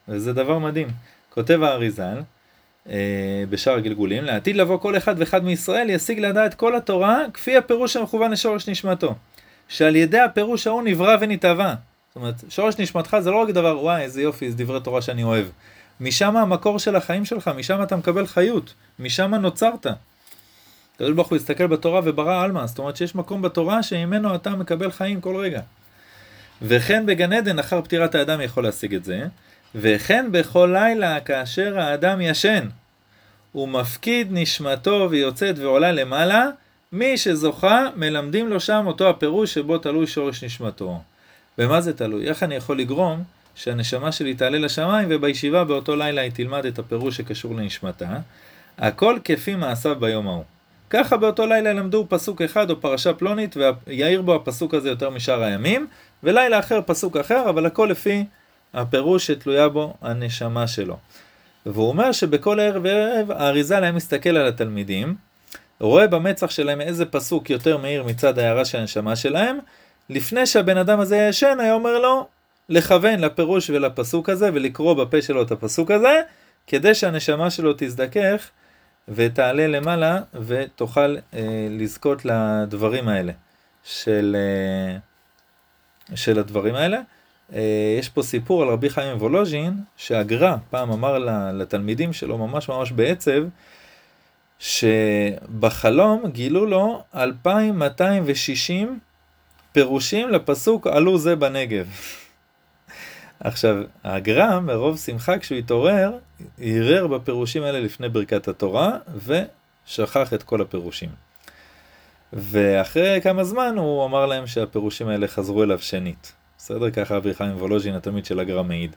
וזה דבר מדהים. כותב האריזל, אה, בשאר הגלגולים, לעתיד לבוא כל אחד ואחד מישראל ישיג לדעת כל התורה כפי הפירוש המכוון לשורש נשמתו. שעל ידי הפירוש ההוא נברא ונתהווה. זאת אומרת, שורש נשמתך זה לא רק דבר, וואי, איזה יופי, זה דברי תורה שאני אוהב. משם המקור של החיים שלך, משם אתה מקבל חיות, משם נוצרת. הקדוש ברוך הוא הסתכל בתורה וברא עלמא, זאת אומרת שיש מקום בתורה שממנו אתה מקבל חיים כל רגע. וכן בגן עדן אחר פטירת האדם יכול להשיג את זה, וכן בכל לילה כאשר האדם ישן, הוא מפקיד נשמתו ויוצאת ועולה למעלה, מי שזוכה מלמדים לו שם אותו הפירוש שבו תלוי שורש נשמתו. במה זה תלוי? איך אני יכול לגרום שהנשמה שלי תעלה לשמיים ובישיבה באותו לילה היא תלמד את הפירוש שקשור לנשמתה? הכל כפי מעשיו ביום ההוא. ככה באותו לילה למדו פסוק אחד או פרשה פלונית ויעיר בו הפסוק הזה יותר משאר הימים, ולילה אחר פסוק אחר, אבל הכל לפי הפירוש שתלויה בו הנשמה שלו. והוא אומר שבכל ערב וערב האריזל היה מסתכל על התלמידים, רואה במצח שלהם איזה פסוק יותר מאיר מצד ההערה של הנשמה שלהם, לפני שהבן אדם הזה ישן היה אומר לו לכוון לפירוש ולפסוק הזה ולקרוא בפה שלו את הפסוק הזה, כדי שהנשמה שלו תזדכך ותעלה למעלה ותוכל אה, לזכות לדברים האלה של... אה, של הדברים האלה. אה, יש פה סיפור על רבי חיים וולוז'ין, שהגר"א פעם אמר לתלמידים שלו ממש ממש בעצב, שבחלום גילו לו 2260 פירושים לפסוק עלו זה בנגב. עכשיו, הגר"א, מרוב שמחה כשהוא התעורר, ערער בפירושים האלה לפני ברכת התורה, ושכח את כל הפירושים. ואחרי כמה זמן הוא אמר להם שהפירושים האלה חזרו אליו שנית. בסדר? ככה אבי חיים וולוז'ין, התלמיד של הגר"א מעיד.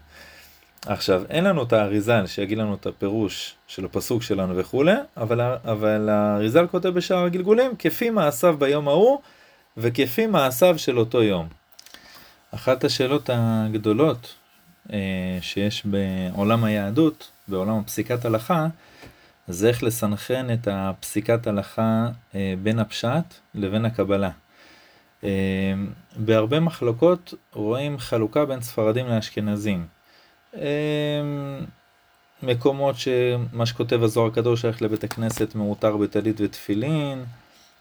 עכשיו, אין לנו את האריזל שיגיד לנו את הפירוש של הפסוק שלנו וכולי, אבל, אבל האריזל כותב בשער הגלגולים כפי מעשיו ביום ההוא וכפי מעשיו של אותו יום. אחת השאלות הגדולות אה, שיש בעולם היהדות, בעולם הפסיקת הלכה, זה איך לסנכרן את הפסיקת הלכה אה, בין הפשט לבין הקבלה. אה, בהרבה מחלוקות רואים חלוקה בין ספרדים לאשכנזים. מקומות שמה שכותב הזוהר הקדוש שייך לבית הכנסת מעוטר בטלית ותפילין,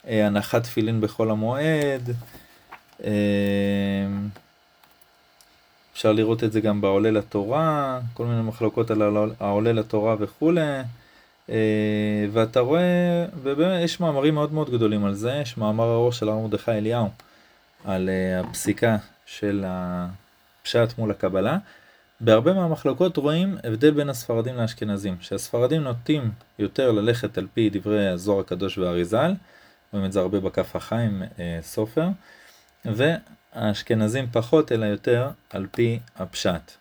הנחת תפילין בחול המועד, אפשר לראות את זה גם בעולה לתורה, כל מיני מחלוקות על העולה לתורה וכולי. אה, ואתה רואה, ובאמת יש מאמרים מאוד מאוד גדולים על זה, יש מאמר ארוך של הרב מרדכי אליהו על אה, הפסיקה של הפשט מול הקבלה. בהרבה מהמחלוקות רואים הבדל בין הספרדים לאשכנזים, שהספרדים נוטים יותר ללכת על פי דברי הזוהר הקדוש והאריזל, רואים את זה הרבה בכף החיים אה, סופר, והאשכנזים פחות אלא יותר על פי הפשט.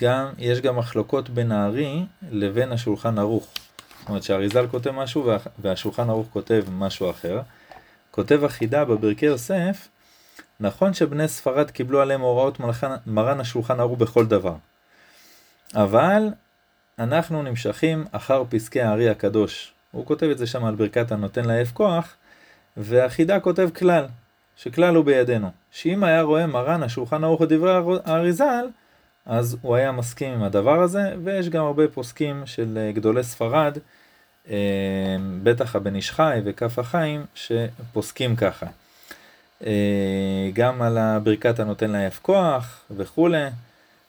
גם, יש גם מחלוקות בין הארי לבין השולחן ערוך. זאת אומרת שהאריזל כותב משהו והשולחן ערוך כותב משהו אחר. כותב החידה בברכי יוסף, נכון שבני ספרד קיבלו עליהם הוראות מרן השולחן ערוך בכל דבר. אבל אנחנו נמשכים אחר פסקי הארי הקדוש. הוא כותב את זה שם על ברכת הנותן לאף כוח, והחידה כותב כלל, שכלל הוא בידינו. שאם היה רואה מרן השולחן ערוך את דברי האריזל, אז הוא היה מסכים עם הדבר הזה, ויש גם הרבה פוסקים של אה, גדולי ספרד, בטח הבן איש חי וכף החיים, שפוסקים ככה. אה, גם על הברכת הנותן לעייף כוח וכולי,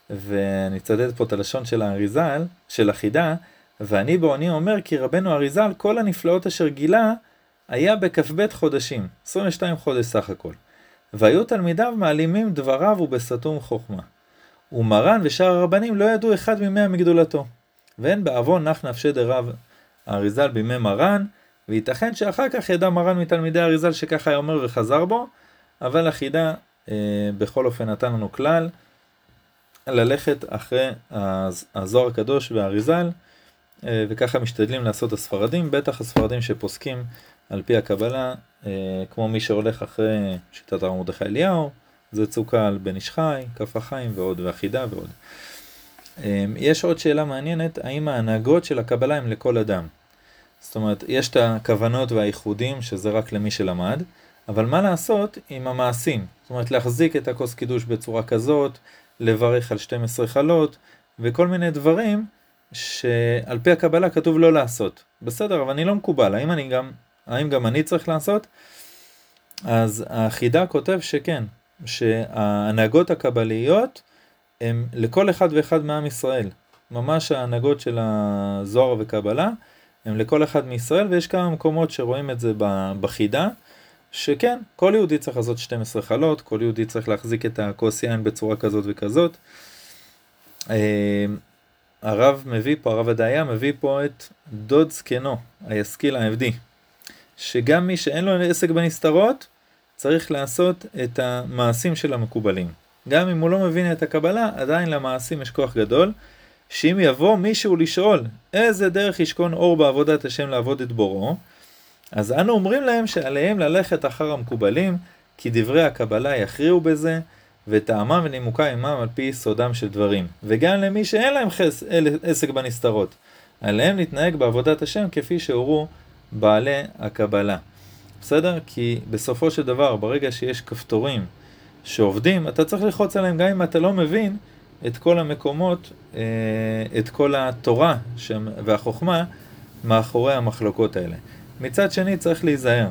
ואני אצטט פה את הלשון של האריזל, של החידה, ואני בעוני אומר כי רבנו אריזל כל הנפלאות אשר גילה היה בכ"ב חודשים, 22 חודש סך הכל. והיו תלמידיו מעלימים דבריו ובסתום חוכמה. ומרן ושאר הרבנים לא ידעו אחד ממאה מגדולתו. ואין בעוון נח נפשי דרב האריזל בימי מרן, וייתכן שאחר כך ידע מרן מתלמידי האריזל שככה היה אומר וחזר בו, אבל החידה אה, בכל אופן נתן לנו כלל ללכת אחרי הזוהר הקדוש והאריזל, אה, וככה משתדלים לעשות הספרדים, בטח הספרדים שפוסקים על פי הקבלה, אה, כמו מי שהולך אחרי שיטת הרב מרדכי אליהו, זה צוקל, בן איש חי, כף החיים ועוד, ואחידה ועוד. אמ, יש עוד שאלה מעניינת, האם ההנהגות של הקבלה הן לכל אדם? זאת אומרת, יש את הכוונות והייחודים, שזה רק למי שלמד, אבל מה לעשות עם המעשים? זאת אומרת, להחזיק את הכוס קידוש בצורה כזאת, לברך על 12 חלות, וכל מיני דברים שעל פי הקבלה כתוב לא לעשות. בסדר, אבל אני לא מקובל, האם, אני גם, האם גם אני צריך לעשות? אז החידה כותב שכן, שההנהגות הקבליות הם לכל אחד ואחד מעם ישראל. ממש ההנהגות של הזוהר וקבלה הם לכל אחד מישראל, ויש כמה מקומות שרואים את זה בחידה, שכן, כל יהודי צריך לעשות 12 חלות, כל יהודי צריך להחזיק את הכוס יין בצורה כזאת וכזאת. אה, הרב מביא פה, הרב הדיה מביא פה את דוד זקנו, הישכיל העבדי, שגם מי שאין לו עסק בנסתרות, צריך לעשות את המעשים של המקובלים. גם אם הוא לא מבין את הקבלה, עדיין למעשים יש כוח גדול, שאם יבוא מישהו לשאול איזה דרך ישכון אור בעבודת השם לעבוד את בוראו, אז אנו אומרים להם שעליהם ללכת אחר המקובלים, כי דברי הקבלה יכריעו בזה, וטעמם ונימוקה עמם על פי יסודם של דברים. וגם למי שאין להם חס, עסק בנסתרות, עליהם להתנהג בעבודת השם כפי שהורו בעלי הקבלה. בסדר? כי בסופו של דבר, ברגע שיש כפתורים שעובדים, אתה צריך ללחוץ עליהם גם אם אתה לא מבין את כל המקומות, אה, את כל התורה והחוכמה מאחורי המחלוקות האלה. מצד שני צריך להיזהר,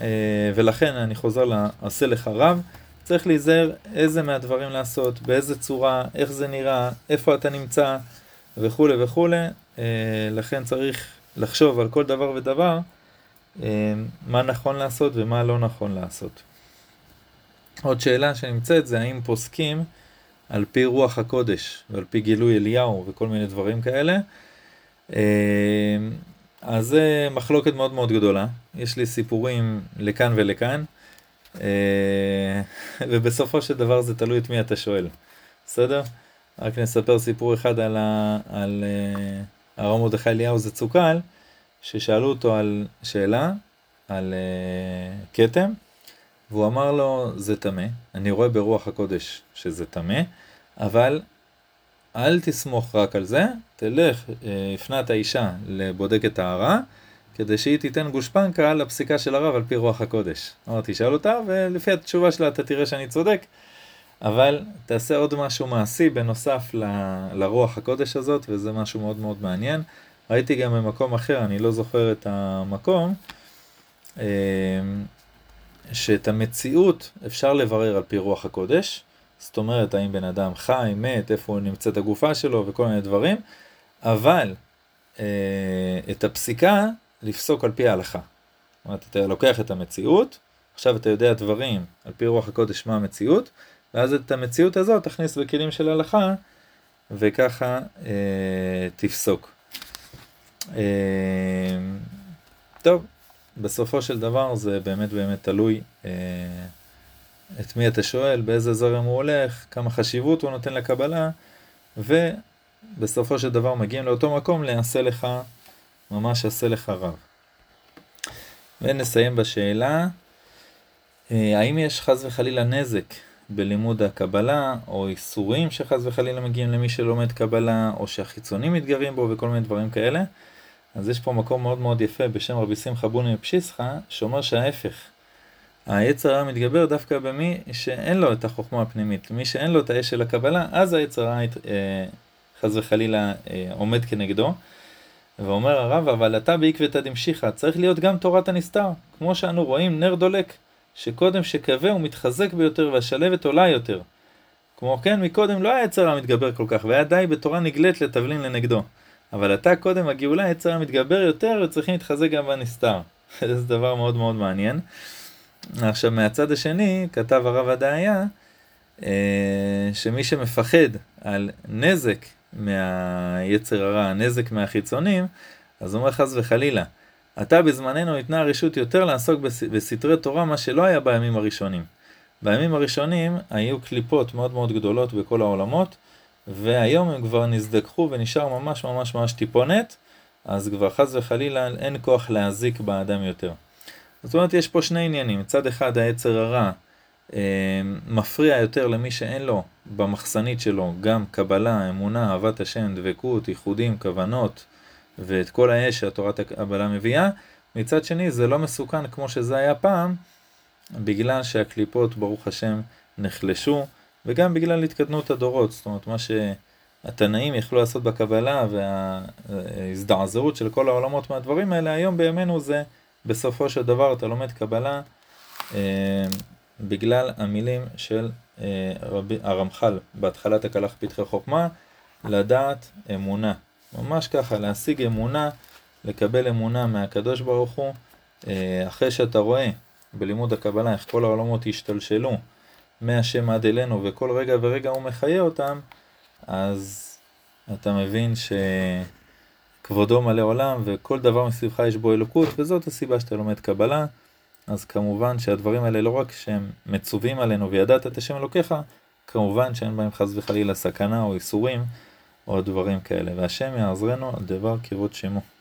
אה, ולכן אני חוזר לעשה לך רב, צריך להיזהר איזה מהדברים לעשות, באיזה צורה, איך זה נראה, איפה אתה נמצא וכולי וכולי, אה, לכן צריך לחשוב על כל דבר ודבר מה נכון לעשות ומה לא נכון לעשות. עוד שאלה שנמצאת זה האם פוסקים על פי רוח הקודש ועל פי גילוי אליהו וכל מיני דברים כאלה. אמ, אז זה מחלוקת מאוד מאוד גדולה, יש לי סיפורים לכאן ולכאן, אה, ובסופו של דבר זה תלוי את מי אתה שואל, בסדר? רק נספר סיפור אחד על, ה, על uh, הרב מרדכי אליהו זצוק"ל, ששאלו אותו על שאלה, על uh, כתם, והוא אמר לו, זה טמא, אני רואה ברוח הקודש שזה טמא, אבל אל תסמוך רק על זה, תלך, אה, הפנה את האישה לבודקת טהרה, כדי שהיא תיתן גושפנקה לפסיקה של הרב על פי רוח הקודש. אמרתי, שאל אותה, ולפי התשובה שלה אתה תראה שאני צודק, אבל תעשה עוד משהו מעשי בנוסף ל, לרוח הקודש הזאת, וזה משהו מאוד מאוד מעניין. ראיתי גם במקום אחר, אני לא זוכר את המקום, אה, שאת המציאות אפשר לברר על פי רוח הקודש, זאת אומרת, האם בן אדם חי, מת, איפה נמצאת הגופה שלו וכל מיני דברים, אבל אה, את הפסיקה לפסוק על פי ההלכה. זאת אומרת, אתה לוקח את המציאות, עכשיו אתה יודע דברים על פי רוח הקודש מה המציאות, ואז את המציאות הזאת תכניס בכלים של הלכה, וככה אה, תפסוק. אה, טוב, בסופו של דבר זה באמת באמת תלוי אה, את מי אתה שואל, באיזה זרם הוא הולך, כמה חשיבות הוא נותן לקבלה, ובסופו של דבר מגיעים לאותו מקום לעשה לך, ממש עשה לך רב. ונסיים בשאלה, אה, האם יש חס וחלילה נזק בלימוד הקבלה, או איסורים שחס וחלילה מגיעים למי שלומד קבלה, או שהחיצונים מתגרים בו וכל מיני דברים כאלה? אז יש פה מקום מאוד מאוד יפה בשם רבי שמחה בוני מפשיסחה, שאומר שההפך, היצר הרע מתגבר דווקא במי שאין לו את החוכמה הפנימית. מי שאין לו את האש של הקבלה, אז היצר הרע אה, חס וחלילה אה, עומד כנגדו. ואומר הרב, אבל אתה בעקבתא דמשיחא, צריך להיות גם תורת הנסתר. כמו שאנו רואים, נר דולק, שקודם שכבה הוא מתחזק ביותר והשלבת עולה יותר. כמו כן, מקודם לא היה יצר המתגבר כל כך, והיה די בתורה נגלית לתבלין לנגדו. אבל אתה קודם הגאולה, יצר המתגבר יותר, וצריכים להתחזק גם בנסתר. זה דבר מאוד מאוד מעניין. עכשיו מהצד השני כתב הרב הדעיה אה, שמי שמפחד על נזק מהיצר הרע, נזק מהחיצונים, אז הוא אומר חס וחלילה, אתה בזמננו ניתנה הרשות יותר לעסוק בסתרי תורה, מה שלא היה בימים הראשונים. בימים הראשונים היו קליפות מאוד מאוד גדולות בכל העולמות, והיום הם כבר נזדככו ונשאר ממש ממש ממש טיפונת, אז כבר חס וחלילה אין כוח להזיק באדם יותר. זאת אומרת, יש פה שני עניינים. מצד אחד, היצר הרע אה, מפריע יותר למי שאין לו במחסנית שלו גם קבלה, אמונה, אהבת השם, דבקות, ייחודים, כוונות, ואת כל האש שהתורת הקבלה מביאה. מצד שני, זה לא מסוכן כמו שזה היה פעם, בגלל שהקליפות, ברוך השם, נחלשו, וגם בגלל התקדמות הדורות. זאת אומרת, מה שהתנאים יכלו לעשות בקבלה וההזדעזעות של כל העולמות מהדברים האלה, היום בימינו זה... בסופו של דבר אתה לומד קבלה אה, בגלל המילים של אה, רבי, הרמח"ל בהתחלת הקלח פתחי חוכמה, לדעת אמונה. ממש ככה, להשיג אמונה, לקבל אמונה מהקדוש ברוך הוא, אה, אחרי שאתה רואה בלימוד הקבלה איך כל העולמות השתלשלו מהשם עד אלינו וכל רגע ורגע הוא מחיה אותם, אז אתה מבין ש... כבודו מלא עולם, וכל דבר מסביבך יש בו אלוקות, וזאת הסיבה שאתה לומד קבלה. אז כמובן שהדברים האלה לא רק שהם מצווים עלינו וידעת את השם אלוקיך, כמובן שאין בהם חס וחלילה סכנה או איסורים או דברים כאלה. והשם יעזרנו על דבר כבוד שמו.